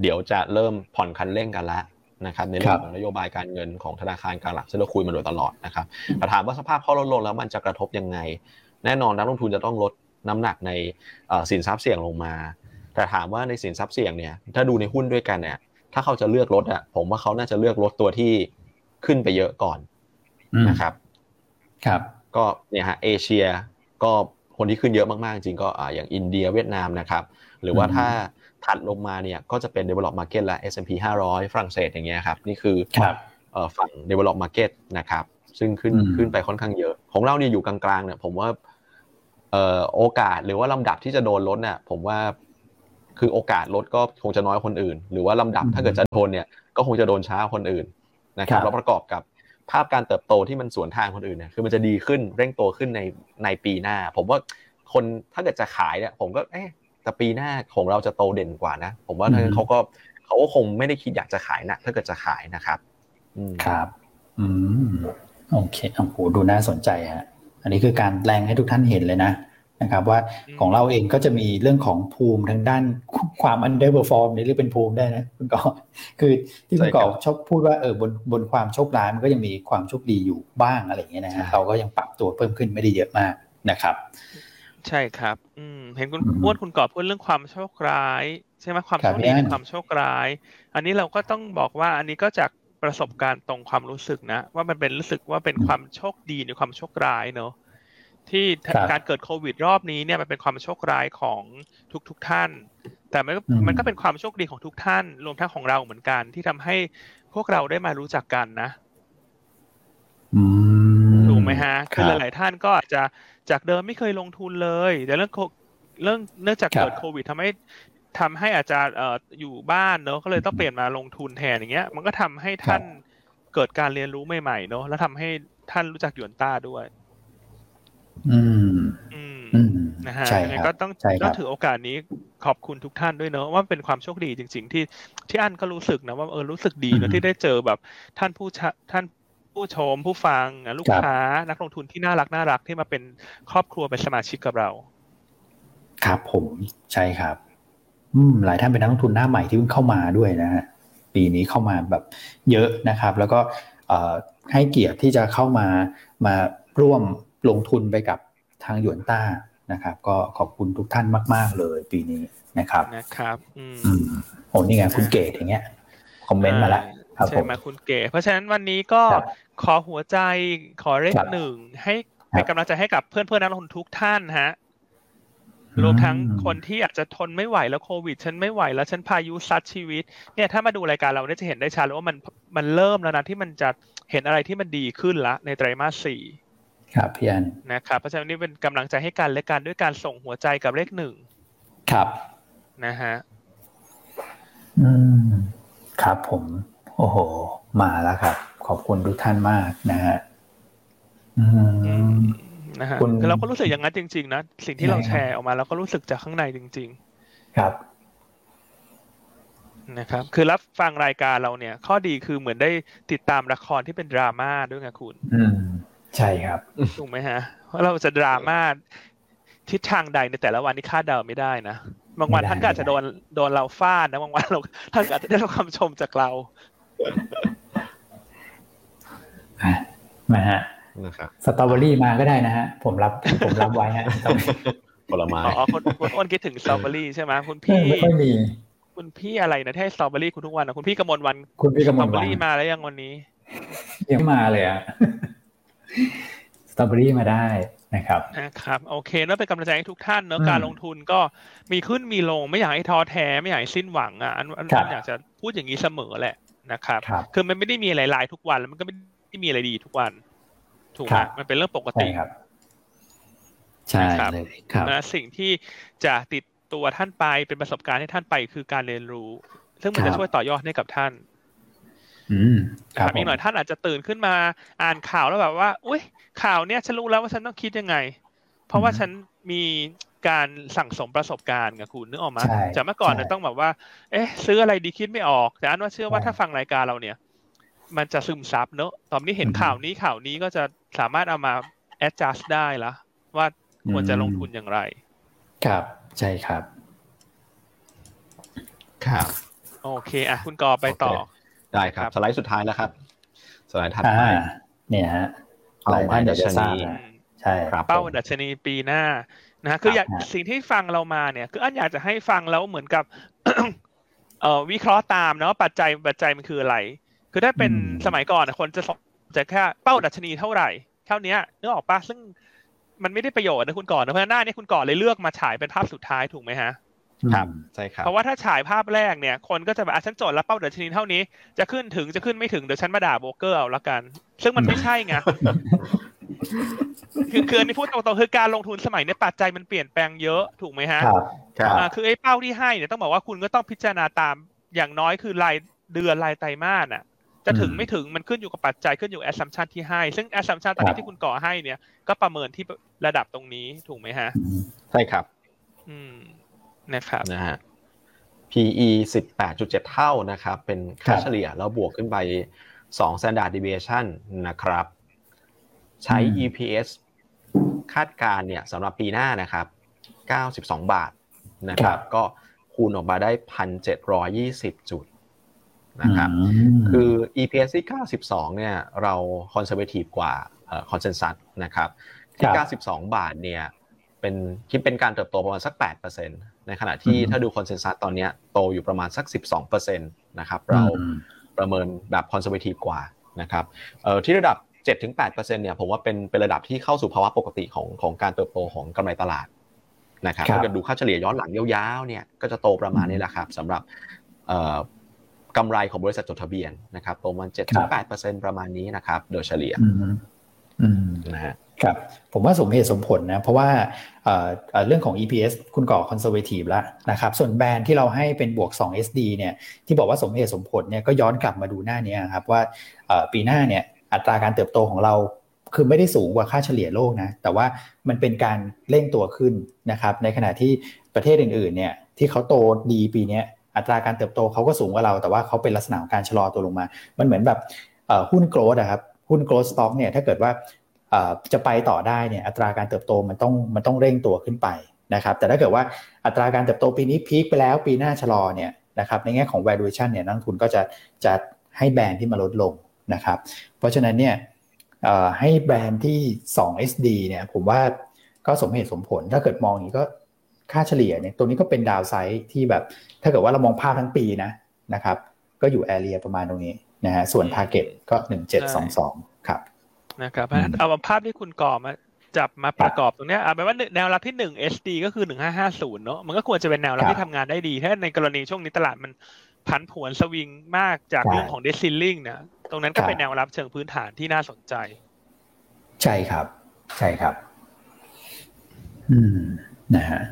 เดี๋ยวจะเริ่มผ่อนคันเร่งกันแล้วนะครับในเรื่องของนโยบายการเงินของธนาคารกลางหลักที่เราคุยมาโดยตลอดนะครับแต่ถามว่าสภาพคล่องลดลงแล้วมันจะกระทบยังไง แน่นอนนักลงทุนจะต้องลดน้ำหนักในสินทรัพย์เสี่ยงลงมา แต่ถามว่าในสินทรัพย์เสี่ยงเนี่ยถ้าดูในหุ้นด้วยกันเนี่ยถ้าเขาจะเลือกลดอะผมว่าเขาน่าจะเลือกลดตัวที่ขึ้นไปเยอะก่อน นะครับ ครับ ก็เนี่ยฮะเอเชียก็คนที่ขึ้นเยอะมากๆ จริงก็อย่างอินเดียเวียดนามนะครับ หรือว่าถ้าถัดลงมาเนี่ยก็จะเป็น develop market และ S&P 500 ฝรั่งเศสอย่างเงี้ยครับ นี่คือฝั่ง develop market นะครับ ซึ่งขึ้นขึ้นไปค่อนข้างเยอะ ของเราเนี่ยอยู่กลางๆเนี่ยผมว่าโอกาสหรือว่าลำดับที่จะโดนลดเนี่ยผมว่าคือโอกาสลดก็คงจะน้อยคนอื่น หรือว่าลำดับถ้าเกิดจะโดนเนี่ยก็คงจะโดนช้าคนอื่นนะครับแล้วประกอบกับ ภาพการเติบโตที่มันสวนทางคนอื่นเนี่ยคือมันจะดีขึ้นเร่งโตขึ้นในในปีหน้า ผมว่าคนถ้าเกิดจะขายเนี่ยผมก็เอ๊ะแต่ปีหน้าของเราจะโตเด่นกว่านะ ผมว่าเขาก็เขาก็คงไม่ได้คิดอยากจะขายนะถ้าเกิดจะขายนะครับครับ อืมโอเคโอ้โหดูน่าสนใจฮะอันนี้คือการแปลงให้ทุกท่านเห็นเลยนะ นะครับว่าของเราเองก็จะมีเรื่องของภูมิทางด้านความ underperform นี่เรียกเป็นภูมิได้นะคุณก็คือที่คุณก็ชอบพูดว่าเออบนบนความโชคร้ายมันก็ยังมีความโชคดีอยู่บ้างอะไรอย่างเงี้ยนะฮะเราก็ยังปรับตัวเพิ่มขึ้นไม่ได้เยอะมากนะครับ ใช่ครับอืมเห็นคุณพูดคุณก่อพูดเรื่องความโชคร้าย ใช่ไหมความโชคดีในความโชคร้าย อันนี้เราก็ต้องบอกว่าอันนี้ก็จากประสบการณ์ตรงความรู้สึกนะ ว่ามันเป็นรู้สึกว่าเป็นความโชคดีในความโชคร้ายเนอะ ที่การเกิดโควิดรอบนี้เนี่ยมันเป็นความโชคร้ายของทุกทุกท่าน แต่มันก็มันก็เป็นความโชคดีของทุกท่าน รวมทั้งของเราเหมือนกัน ที่ทำให้พวกเราได้มารู้จักกันนะถูกไหมฮะคือหลายๆท่านก็อาจจะจากเดิมไม่เคยลงทุนเลย แต่เรื่องเรื่องเนื่องจากเกิดโควิดทำให้ทำให้อาจจะเอ่ออยู่บ้านเนอะก็เลยต้องเปลี่ยนมาลงทุนแทนอย่างเงี้ย มันก็ทำให้ท่านเกิดการเรียนรู้ใหม่ๆเนอะแล้วทำให้ท่านรู้จักหยวนต้าด้วย อืมอืมนะฮะก็ต้องต้องถือโอกาสนี้ขอบคุณทุกท่านด้วยเนอะว่าเป็นความโชคดีจริง ๆ ที่ที่อันก็รู้สึกนะว่าเออรู้สึกดีเนอะที่ได้เจอแบบท่านผู้ท่านผู้ชมผู้ฟังลูกค้านักลงทุนที่น่ารักน่ารักที่มาเป็นครอบครัวเป็นสมาชิกกับเรา ครับผมใช่ครับ อืมหลายท่านเป็นนักลงทุนหน้าใหม่ที่เพิ่งเข้ามาด้วยนะฮะปีนี้เข้ามาแบบเยอะนะครับ แล้วก็ให้เกียรติที่จะเข้ามามาร่วม ลงทุนไปกับทางหยวนต้านะครับ ก็ขอบคุณทุกท่านมาก ๆ เลยปีนี้นะครับนะครับอืมโอ้นี่ไงคุณเกตอย่างเงี้ย คอมเมนต์มาแล้วใช่ไหมคุณเก๋ เพราะฉะนั้นวันนี้ก็ขอหัวใจขอเลขหนึ่งให้เป็นกำลังใจให้กับเพื่อนเพื่อนนักลงทุนทุกท่านฮะรวมทั้งคนที่อาจจะทนไม่ไหวแล้วโควิด ฉันไม่ไหวแล้วฉันพายุซัดชีวิต เนี่ยถ้ามาดูรายการเราเนี่ยจะเห็นได้ชัดเลยว่ามันมันเริ่มแล้วนะที่มันจะเห็นอะไรที่มันดีขึ้นละในไตรมาสสี่ ครับพี่อันนะครับเพราะฉะนั้นนี่เป็นกำลังใจให้กันและกันด้วยการส่งหัวใจกับเลขหนึ่งครับนะฮะอืมครับผม โอ้โห มาแล้วครับ ขอบคุณทุกท่านมากนะฮะนะฮะคือเราก็รู้สึกอย่างนั้นจริง ๆ นะสิ่งที่เราแชร์ออกมาเราก็รู้สึกจากข้างในจริง ๆ ครับนะครับคือรับฟังรายการเราเนี่ย ข้อดีคือเหมือนได้ติดตามละครที่เป็นดราม่าด้วยไงคุณ อืม ใช่ครับถูกไหมฮะเพราะเราจะดราม่าทิศทางใดในแต่ละวันนี่คาดเดาไม่ได้นะบางวันท่านก็อาจจะโดนโดนเราฟาดนะบางวันเราท่านอาจจะได้รับคำชมจากเรามาฮะสตรอเบอรี่มาก็ได้นะฮะ ผมรับผมรับไว้ฮะผลไม้อ๋อคุณคุณอ้นคิดถึงสตรอเบอรี่ใช่ไหมคุณพี่ไม่มีคุณพี่อะไรนะที่ให้สตรอเบอรี่คุณทุกวันนะคุณพี่กมลวัน คุณพี่กมลวันสตรอเบอรี่มาแล้วยังวันนี้ยังมาเลยอะ สตรอเบอรี่มาได้นะครับนะครับโอเคแล้วเป็นกำลังใจให้ทุกท่านเนอะการลงทุนก็มีขึ้นมีลงไม่อยากให้ท้อแท้ไม่อยากให้สิ้นหวังอะอันอันอยากจะพูดอย่างนี้เสมอแหละนะครับคือมันไม่ได้มีอะไรลายทุกวันแล้วมันก็ไม่ได้มีอะไรดีทุกวัน ถูกไหมมันเป็นเรื่องปกติครับใช่เลยครับนะสิ่งที่จะติดตัวท่านไปเป็นประสบการณ์ให้ท่านไปคือการเรียนรู้ ซึ่งมันจะช่วยต่อยอดให้กับท่าน อืมครับอีกหน่อยท่านอาจจะตื่นขึ้นมาอ่านข่าวแล้วแบบว่า อุ้ยข่าวเนี้ยฉันรู้แล้วว่าฉันต้องคิดยังไง เพราะว่าฉันมีการสั่งสมประสบการณ์กับคุณนึกออกมาจากเมื่อก่อนเนี่ยต้องแบบว่า เอ๊ะ ซื้ออะไรดีคิดไม่ออก แต่อันว่าเชื่อว่าถ้าฟังรายการเราเนี่ย มันจะซึมซับเนอะตอนนี้เห็นข่าวนี้ข่าวนี้ก็จะสามารถเอามา adjust ได้ละว่าควรจะลงทุนอย่างไร ครับ ใช่ครับ ครับ โอเค อะ คุณกอไปต่อ ได้ครับ สไลด์สุดท้ายแล้วครับ สไลด์ถัดไปเนี่ยฮะหลายท่านอยากจะทราบใช่ครับเป้าดัชนีปีหน้านะคืออยากสิ่งที่ฟังเรามาเนี่ย คืออันอยากจะให้ฟังแล้วเหมือนกับเอ่อวิเคราะห์ตามเนาะปัจจัยปัจจัยมันคืออะไร คือถ้าเป็นสมัยก่อนคนจะจะแค่เป้าดัชนีเท่าไหร่เท่านี้นึกออกปะซึ่งมันไม่ได้ประโยชน์นะคุณก่อนเพราะหน้านี้คุณก่อนเลยเลือกมาฉายเป็นภาพสุดท้ายถูกไหมฮะ ครับใช่ครับเพราะว่าถ้าฉายภาพแรกเนี่ย คนก็จะแบบอะฉันโจทย์แล้วเป้าดัชนีเท่านี้จะขึ้นถึงจะขึ้นไม่ถึงเดี๋ยวฉันมาด่าโบรกเกอร์เอาละกัน ซึ่งมันไม่ใช่ไงคือคืออันนี้พูดตรงๆคือการลงทุนสมัยนี้ปัจจัยมันเปลี่ยนแปลงเยอะถูกไหมฮะครับคือไอ้เป้าที่ให้เนี่ยต้องบอกว่าคุณก็ต้องพิจารณาตามอย่างน้อยคือรายเดือนรายไตรมาสอะ จะถึงไม่ถึงมันขึ้นอยู่กับปัจจัยขึ้นอยู่ assumption ที่ให้ ซึ่ง assumption ตอนนี้ที่คุณก่อให้เนี่ย ก็ประเมินที่ระดับตรงนี้ถูกไหมฮะ ใช่ครับ อืม นะครับนะฮะ PE 18.7 เท่านะครับ เป็นค่าเฉลี่ยแล้วบวกขึ้นไป2 standard deviation นะครับ ใช้ EPS คาดการเนี่ยสำหรับปีหน้านะครับ 92 บาทนะครับ ก็คูณออกมาได้ 1,720 จุดนะครับ คือ EPS ที่ 92 เนี่ย เรา conservative กว่า consensus นะครับ ที่ 92 บาทเนี่ย เป็นคิดเป็นการเติบโตประมาณสัก 8% ในขณะที่ถ้าดู consensus ตอนนี้โตอยู่ประมาณสัก 12%นะครับเราประเมินแบบ conservative กว่านะครับที่ระดับ 7-8%เนี่ยผมว่าเป็นเป็นระดับที่เข้าสู่ภาวะปกติของของการเติบโตของกำไรตลาดนะครับถ้าเกิดดูค่าเฉลี่ยย้อนหลังยาวๆเนี่ยก็จะโตประมาณนี้แหละครับสำหรับกำไรของบริษัทจดทะเบียนนะครับโตประมาณ7-8%ประมาณนี้นะครับ โดยเฉลี่ยนะฮะ ครับผมว่าสมเหตุสมผลนะเพราะว่าเรื่องของ EPS คุณก่อคอนเซอร์เวทีฟแล้วนะครับส่วนแบรนด์ที่เราให้เป็นบวก 2 SD เนี่ยที่บอกว่าสมเหตุสมผลเนี่ยก็ย้อนกลับมาดูหน้านี้ครับว่าปีหน้าเนี่ยอัตราการเติบโตของเราคือไม่ได้สูงกว่าค่าเฉลี่ยโลกนะแต่ว่ามันเป็นการเร่งตัวขึ้นนะครับในขณะที่ประเทศอื่นๆเนี่ยที่เขาโตดีปีนี้อัตราการเติบโตเขาก็สูงกว่าเรา แต่ว่าเขาเป็นลักษณะของการชะลอตัวลงมา มันเหมือนแบบหุ้น growth นะครับหุ้น growth stock เนี่ยถ้าเกิดว่า จะไปต่อได้เนี่ยอัตราการเติบโตมันต้องมันต้องเร่งตัวขึ้นไปนะครับแต่ถ้าเกิดว่าอัตราการเติบโตปีนี้ peak ไปแล้วปีหน้าชะลอเนี่ยนะครับในแง่ของ valuation เนี่ยนักลงทุนก็จะจะให้ band ที่มันลดลงนะครับเพราะฉะนั้นเนี่ยให้แบรนด์ที่ 2SD เนี่ยผมว่าก็สมเหตุสมผลถ้าเกิดมองอย่างนี้ก็ค่าเฉลี่ยเนี่ยตัวนี้ก็เป็นดาวไซด์ที่แบบ ถ้าเกิดว่าเรามองภาพทั้งปีนะนะครับก็อยู่แอเรียประมาณตรงนี้นะฮะส่วน Target ก็ 1722 นะครับเอาภาพที่คุณก่อมาจับมาประกอบตรงนี้เอาเป็นว่าแนวรับที่หนึ่ง SD ก็คือหนึ่งห้าห้าศูนย์เนาะมันก็ควรจะเป็นแนวรับที่ทำงานได้ดี ถ้าในกรณีช่วงนี้ตลาดมันผันผวนสวิงมากจากเรื่องของเดซิลลิงเนี่ยตรงนั้นก็เป็นแนวรับเชิงพื้นฐานที่น่าสนใจ ใช่ครับ ใช่ครับ อืมนะฮะ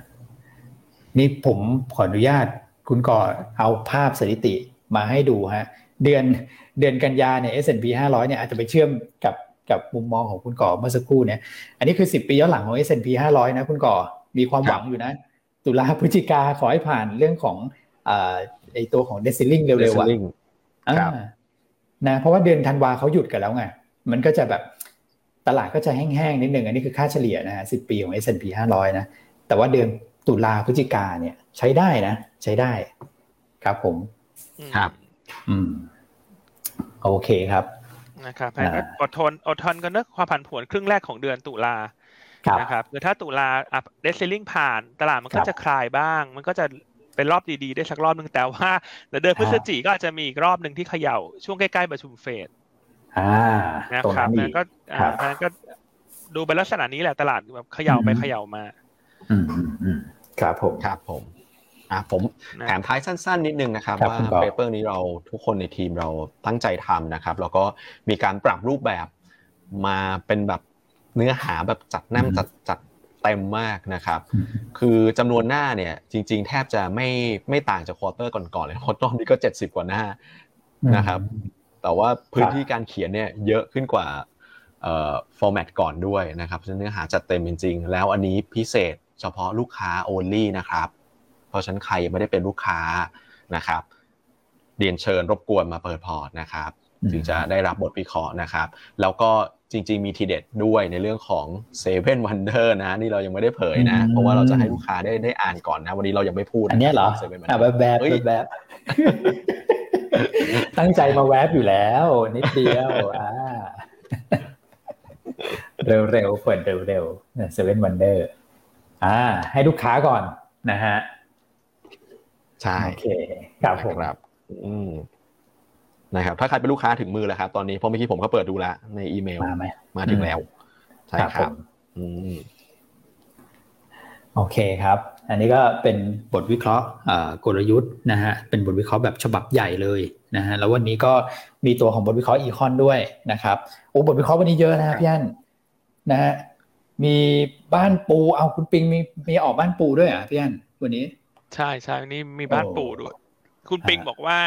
นี่ผมขออนุญาตคุณก่อเอาภาพสถิติมาให้ดูฮะ เดือนเดือนกันยาเนี่ย S&P 500 เนี่ยอาจจะไปเชื่อมกับ กับมุมมองของคุณก่อเมื่อสักครู่เนี่ย อันนี้คือ 10 ปีย้อนหลังของ S&P 500 นะคุณก่อ มีความหวังอยู่นะ ตุลาพฤศจิกาขอให้ผ่านเรื่องของไอตัวของเดซิลลิงเร็วๆอะนะ เพราะว่าเดือนธันวาเขาหยุดกันแล้วไง มันก็จะแบบตลาดก็จะแห้งๆนิดหนึ่งอันนี้คือค่าเฉลี่ยนะฮะสิปีของ S&P 500 นะ แต่ว่าเดือนตุลาพฤศจิกาเนี่ย ใช้ได้นะ ใช้ได้ ครับผม ครับ อืม โอเคครับ นะครับอดทนอดทนกันเนอะความผันผวนครึ่งแรกของเดือนตุลานะครับคือถ้าตุลาอัพเดซซิลลิงผ่านตลาดมันก็จะคลายบ้าง มันก็จะเป็นรอบดีๆ ได้สักรอบหนึ่งแต่ว่าเดือนพฤศจิก็อาจจะมีอีกรอบหนึ่งที่เขย่าช่วงใกล้ๆประชุมเฟดนะครับนั้นก็นั้นก็ดูเป็นลักษณะนี้แหละตลาดแบบเขย่าไปเขย่ามา อืมอืมครับผมครับผม อะผมแถมท้ายสั้น ๆ นิดนึงนะครับ ว่าเปเปอร์นี้เราทุกคนในทีมเราตั้งใจทำนะครับ แล้วก็มีการปรับรูปแบบมาเป็นแบบเนื้อหาแบบจัดแนมจัดจัดเต็มมากนะครับ คือจำนวนหน้าเนี่ย จริง ๆ แทบจะไม่ไม่ต่างจาก quarter ก่อนๆเลย quarter นี้ก็เจ็ดสิบกว่าหน้านะครับ แต่ว่าพื้นที่การเขียนเนี่ยเยอะขึ้นกว่าเอ่อ format ก่อนด้วยนะครับเนื้อหาจัดเต็มจริง ๆ แล้วอันนี้พิเศษเฉพาะลูกค้า only นะครับ เพราะฉะนั้นใครยังไม่ได้เป็นลูกค้านะครับ เรียนเชิญรบกวนมาเปิดพอร์ตนะครับถึงจะได้รับบทวิเคราะห์นะครับ แล้วก็จริง ๆ มีทีเด็ดด้วยในเรื่องของ Seven Wonder นะ นี่เรายังไม่ได้เผยนะ เพราะว่าเราจะให้ลูกค้าได้ได้อ่านก่อนนะ วันนี้เรายังไม่พูด อันนี้เหรอแบบแบบแบบตั้งใจมาแวบอยู่แล้ว นิดเดียวอ่าเร็วๆเปิดเร็วๆ Seven Wonder อ่า ให้ลูกค้าก่อนนะฮะ ใช่โอเคครับผมครับ อืมนะครับถ้าใครเป็นลูกค้าถึงมือแล้วครับตอนนี้เพราะเมื่อกี้ผมก็เปิดดูแล้วในอีเมลมาไหมมาถึงแล้วใช่ครับอืมโอเคครับ อันนี้ก็เป็นบทวิเคราะห์กลยุทธ์นะฮะเป็นบทวิเคราะห์แบบฉบับใหญ่เลยนะฮะแล้ววันนี้ก็มีตัวของบทวิเคราะห์อีคอนด้วยนะครับโอ้บทวิเคราะห์วันนี้เยอะนะพี่อันนะฮะมีบ้านปูเอาคุณปิงมีมีออกบ้านปูด้วยอะพี่อันวันนี้ ใช่ใช่วันนี้มีบ้านปูด้วย คุณปิงบอกว่า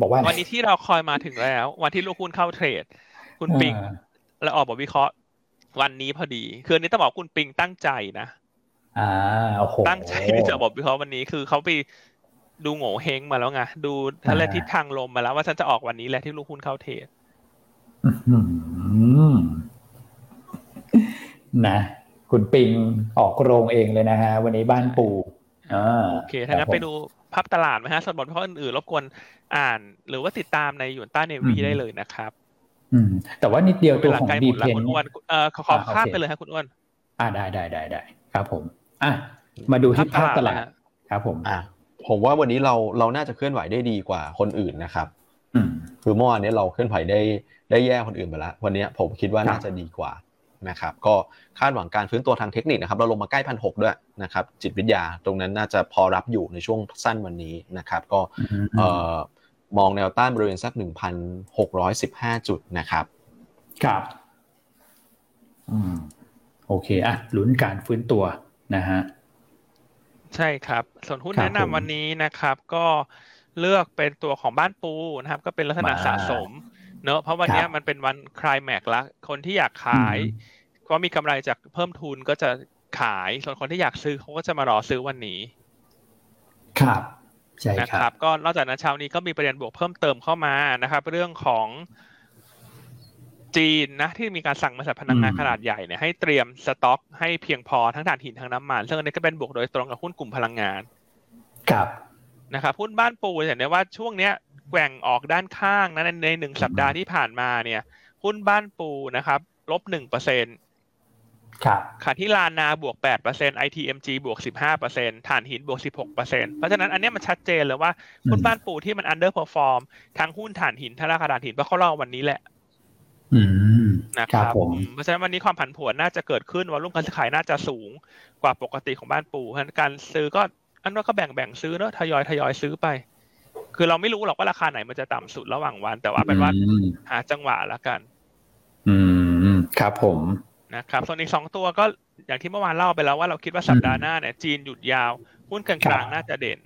บอกว่า วันนี้ที่เราคอยมาถึงแล้ว วันที่ลูกคุณเข้าเทรด คุณปิงแล้วออกบทวิเคราะห์ วันนี้พอดี คืออันนี้ต้องบอกคุณปิงตั้งใจนะอ่าโอ้โหตั้งใจที่จะบอกวิเคราะห์วันนี้คือเขาไปดูโง่เฮงมาแล้วไงดูทะเลทิศทางลมมาแล้วว่าฉันจะออกวันนี้แหละที่ลูกคุณเข้าเทรดนะ คุณปิงออกโรงเองเลยนะฮะ วันนี้บ้านปู โอเคถ้างั้นไปดูภาพตลาดไหมฮะสดบทเพราะอื่นๆรบกวนอ่าน หรือว่าติดตามในยูนต้าเนวีได้เลยนะครับ อืม แต่ว่านิดเดียวตัวของดีเพนเอ่อขอข้ามไปเลยครับคุณอ้วนอ่าได้ได้ได้ได้ครับผม อะมาดูที่ภาพตลาดครับผม อะผมว่าวันนี้เราเราน่าจะเคลื่อนไหวได้ดีกว่าคนอื่นนะครับอืมคือเมื่อวานนี้เราเคลื่อนไหวได้ได้แย่คนอื่นไปแล้ววันนี้ผมคิดว่าน่าจะดีกว่า นะครับก็คาดหวังการฟื้นตัวทางเทคนิคนะครับเราลงมาใกล้พันหกด้วยนะครับจิตวิทยาตรงนั้นน่าจะพอรับอยู่ในช่วงสั้นวันนี้นะครับก็มองแนวต้านบริเวณสักหนึ่งพันหกร้อยสิบห้าจุดนะครับครับอืมโอเคอะลุ้นการฟื้นตัวนะฮะใช่ครับ ส่วนหุ้นแนะนำวันนี้นะครับ ก็เลือกเป็นตัวของบ้านปูนะครับ ก็เป็นลักษณะสะสม เนอะเพราะวันนี้มันเป็นวันคลายแม็กละคนที่อยากขายก็มีกำไรจากเพิ่มทุนก็จะขาย ส่วนคนที่อยากซื้อเขาก็จะมารอซื้อวันนี้ ครับใช่ครับ ก็นอกจากนั้นเช้านี้ก็มีประเด็นบวกเพิ่มเติมเข้ามานะครับ เรื่องของจีนนะที่มีการสั่งมาจากพนักงานขนาดใหญ่เนี่ยให้เตรียมสต็อก ให้เพียงพอทั้งถ่านหินทั้งน้ำมันซึ่งอันนี้ก็เป็นบวกโดยตรงกับหุ้นกลุ่มพลังงาน ครับนะครับหุ้นบ้านปูเห็นได้ว่าช่วงเนี้ย แกว่งออกด้านข้างนะในหนึ่งสัปดาห์ที่ผ่านมาเนี่ย หุ้นบ้านปูนะครับลบหนึ่งเปอร์เซ็นต์ครับขณะที่ลานนาบวกแปดเปอร์เซ็นต์ ITMG บวกสิบห้าเปอร์เซ็นต์ถ่านหินบวกสิบหกเปอร์เซ็นต์เพราะฉะนั้นอันนี้มันชัดเจนเลยว่าหุ้นบ้านปูที่มัน underperform ทั้งหุ้นถ่านหินทั้งราคาถ่านหินเพราะเขาเล่าวันนี้แหละอืมนะครับเพราะฉะนั้นวันนี้ความผันผวนน่าจะเกิดขึ้นว่ารุ่งการซื้อขายน่าจะสูงกว่าปกติของบ้านปูเพราะฉะนั้นการซื้อก็อันว่าก็แบ่งแบ่งซื้อเนอะทยอยทยอยซื้อไป คือเราไม่รู้หรอกว่าราคาไหนมันจะต่ำสุดระหว่างวัน แต่ว่าเป็นว่าหาจังหวะละกัน อืมครับผมนะครับส่วนอีกสองตัวก็อย่างที่เมื่อวานเล่าไปแล้วว่าเราคิดว่าสัปดาห์หน้าเนี่ยจีนหยุดยาวหุ้นกลางๆน่าจะเด่น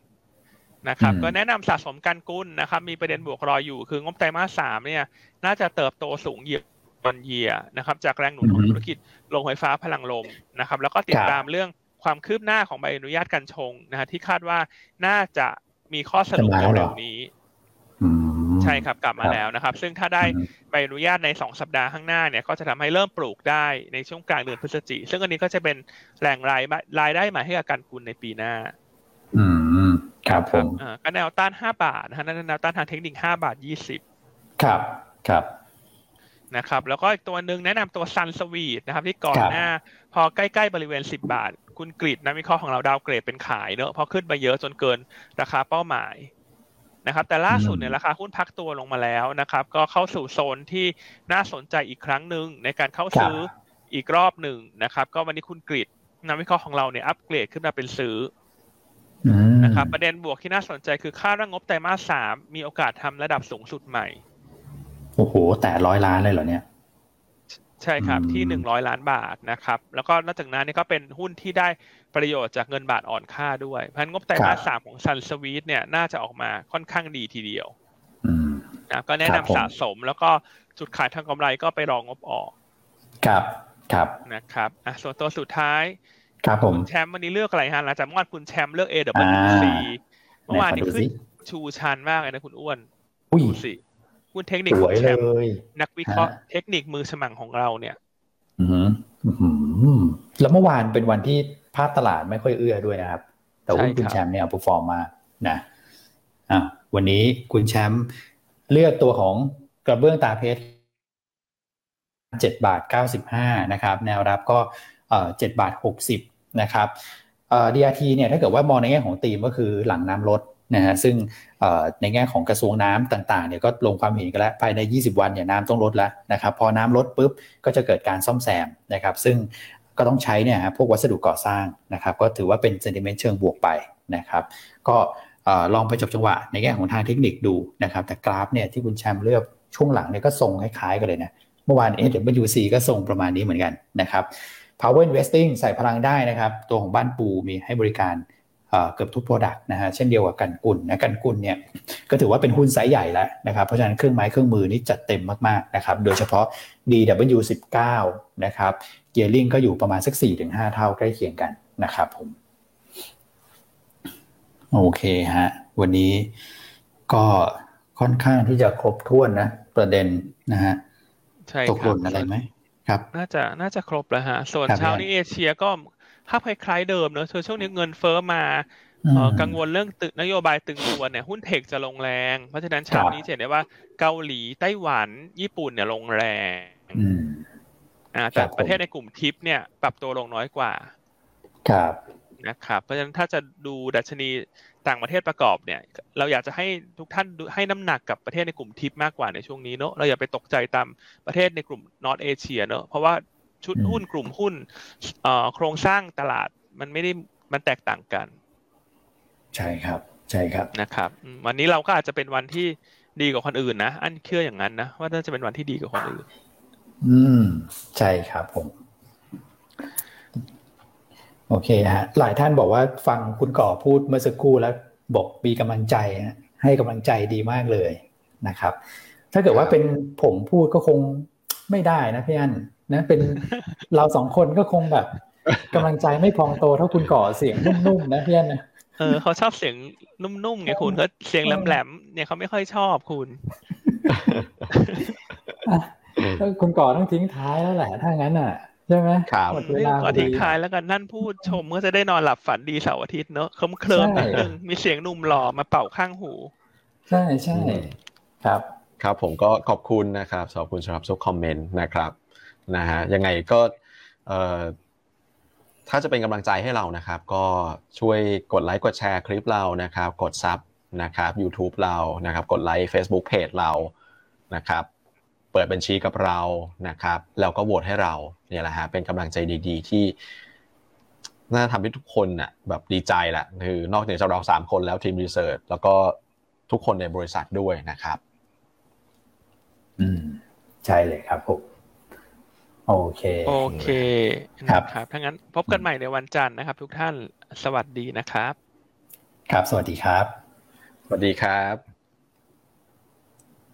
นะครับก็แนะนำสะสมการกุ้นนะครับ มีประเด็นบวกรออยู่คืองบไตรมาสสามเนี่ย น่าจะเติบโตสูงเยียวันเยียนะครับ จากแรงหนุนของธุรกิจโรงไฟฟ้าพลังลมนะครับ แล้วก็ติดตามเรื่องความคืบหน้าของใบอนุญาตการชงนะฮะที่คาดว่าน่าจะ มีข้อสรุปเร็วนี้ใช่ครับกลับมาแล้วนะครับ ซึ่งถ้าได้ใบอนุญาตในสองสัปดาห์ข้างหน้าเนี่ย ก็จะทำให้เริ่มปลูกได้ในช่วงกลางเดือนพฤศจิกซึ่งอันนี้ก็จะเป็นแหล่งรายรายได้ใหม่ให้กับการกุลในปีหน้า อืมครับผมก็แนวต้านห้าบาทนะฮะแนวต้านทางเทคนิคห้าบาทยี่สิบครับครับนะครับ แล้วก็อีกตัวหนึ่งแนะนำตัวซันสวีทนะครับ ที่ก่อนหน้า พอใกล้ๆบริเวณสิบบาท คุณกรีดนักวิเคราะห์ของเราดาวเกรดเป็นขายเนอะพอขึ้นไปเยอะจนเกินราคาเป้าหมายนะครับแต่ล่าสุดเนี่ยราคาหุ้นพักตัวลงมาแล้วนะครับ ก็เข้าสู่โซนที่น่าสนใจอีกครั้งหนึ่งในการเข้าซื้ออีกรอบหนึ่งนะครับ ก็วันนี้คุณกริดนักวิเคราะห์ของเราเนี่ยอัปเกรดขึ้นมาเป็นซื้อนะครับประเด็นบวกที่น่าสนใจคือค่าร่างงบไตรมาสสามมีโอกาสทำระดับสูงสุดใหม่ โอ้โห แต่ร้อยล้านเลยเหรอเนี่ย ใช่ครับที่หนึ่งร้อยล้านบาทนะครับแล้วก็นอกจากนั้นนี่ก็เป็นหุ้นที่ได้ประโยชน์จากเงินบาทอ่อนค่าด้วยพันงบไตรมาสสามของซันสวีทเนี่ยน่าจะออกมาค่อนข้างดีทีเดียวนะก็แนะนำสะสมแล้วก็จุดขายทางกำไรก็ไปรองงบออกครับครับนะครับอะส่วนตัวสุดท้ายครับผมแชมป์วันนี้เลือกอะไรฮะหลังจากเมื่อวานคุณแชมป์เลือก AWC เมื่อวานนี้ขึ้นชูชันมากเลยนะคุณอ้วนดูสิ คุณเทคนิคแชมป์นักวิเคราะห์เทคนิคมือสมังของเราเนี่ย อืมแล้วเมื่อวานเป็นวันที่ภาพตลาดไม่ค่อยเอื้อด้วยนะครับ แต่ว่าคุณแชมป์เนี่ยผู้ฟอร์มมานะอะวันนี้คุณแชมป์เลือกตัวของกระเบื้องตาเพชรเจ็ดบาทเก้าสิบห้านะครับ แนวรับก็เจ็ดบาทหกสิบนะครับเอ่อ DRT เนี่ยถ้าเกิดว่ามองในแง่ของตีมก็คือหลังน้ำลด นะฮะซึ่งในแง่ของกระทรวงน้ำต่างๆเนี่ยก็ลงความเห็นกันแล้วภายใน 20 วันเนี่ยน้ำต้องลดแล้วนะครับพอน้ำลดปุ๊บก็จะเกิดการซ่อมแซมนะครับซึ่งก็ต้องใช้เนี่ยพวกวัสดุก่อสร้างนะครับก็ถือว่าเป็นเซนติเมนต์เชิงบวกไปนะครับก็ลองไปจบจังหวะในแง่ของทางเทคนิคดูนะครับแต่กราฟเนี่ยที่คุณแชมป์เลือกช่วงหลังเนี่ยก็ทรงคล้ายๆกันเลยนะเมื่อวาน SWC ก็ทรงประมาณนี้เหมือนกันนะครับ Power Investing ใส่พลังได้นะครับ ตัวของบ้านปูมีให้บริการ เกือบทุก product นะฮะเช่นเดียวกับกันกุลนะกันกุลเนี่ยก็ถือว่าเป็นหุ้นไซส์ใหญ่แล้วนะครับเพราะฉะนั้นเครื่องไม้เครื่องมือนี่จัดเต็มมากๆนะครับโดยเฉพาะ DW19 นะครับ gearing ก็อยู่ประมาณสัก 4-5 เท่าใกล้เคียงกันนะครับผมโอเคฮะวันนี้ก็ค่อนข้างที่จะครบถ้วนนะ ประเด็นนะฮะใช่ตกหล่นอะไรไหมครับ น่าจะน่าจะครบแล้วฮะส่วนเช้านี้เอเชียก็ ภาพคล้ายๆเดิมเนอะช่วงนี้เงินเฟ้อมากังวลเรื่องตึกนโยบายตึงตัวเนี่ยหุ้นเทคจะลงแรง เพราะฉะนั้นเช้านี้เห็นได้ว่าเกาหลีไต้หวันญี่ปุ่นเนี่ยลงแรงอ่าแต่ประเทศในกลุ่มทิปเนี่ยปรับตัวลงน้อยกว่า ครับนะครับ เพราะฉะนั้นถ้าจะดูดัชนีต่างประเทศประกอบเนี่ย เราอยากจะให้ทุกท่านให้น้ำหนักกับประเทศในกลุ่มทิปมากกว่าในช่วงนี้เนอะเราอย่าไปตกใจตามประเทศในกลุ่มนอตเอเชียเนอะเพราะว่า ชุดหุ้นกลุ่มหุ้นโครงสร้างตลาดมันไม่ได้มันแตกต่างกัน ใช่ครับ ใช่ครับนะครับ วันนี้เราก็อาจจะเป็นวันที่ดีกว่าคนอื่นนะอันเชื่ออย่างนั้นนะว่าน่าจะเป็นวันที่ดีกว่าคนอื่น อืม ใช่ครับผมโอเคฮะหลายท่านบอกว่าฟังคุณก่อพูดเมื่อสักครู่แล้วบอกมีกำลังใจให้กำลังใจดีมากเลยนะครับ ถ้าเกิดว่าเป็นผมพูดก็คงไม่ได้นะพี่อัน นะเป็นเราสองคนก็คงแบบกำลังใจไม่พองโตเท่าคุณก่อเสียงนุ่มๆนะพี่อันนะเออเขาชอบเสียงนุ่มๆไงคุณเขาเสียงแหลมๆเนี่ยเขาไม่ค่อยชอบคุณคุณก่อต้องทิ้งท้ายแล้วแหละถ้างั้นอะใช่ไหมครับหมดเวลาก็ทิ้งท้ายแล้วกันนั่นพูดชมก็จะได้นอนหลับฝันดีเสาร์อาทิตย์เนอะเคลิ้มเคลิมนิดนึงมีเสียงนุ่มหล่อมาเป่าข้างหู ใช่ใช่ครับ ครับผมก็ขอบคุณนะครับขอบคุณสำหรับทุกคอมเมนต์นะครับ นะฮะยังไงก็ถ้าจะเป็นกำลังใจให้เรานะครับ ก็ช่วยกดไลค์กดแชร์คลิปเรานะครับ กดซับนะครับ YouTube เรานะครับ กดไลค์ Facebook Page เรานะครับ เปิดบัญชีกับเรานะครับแล้วก็โหวตให้เราเนี่ยแหละฮะเป็นกำลังใจดี ๆ ที่น่าทำให้ทุกคนน่ะแบบดีใจแหละคือนอกจากเราสามคนแล้วทีมรีเสิร์ชแล้วก็ทุกคนในบริษัทด้วยนะครับ อืม ใช่เลยครับผม โอเค โอเคครับครับถ้างั้นพบกันใหม่ในวันจันทร์นะครับ ทุกท่านสวัสดีนะครับ ครับ สวัสดีครับ สวัสดีครับ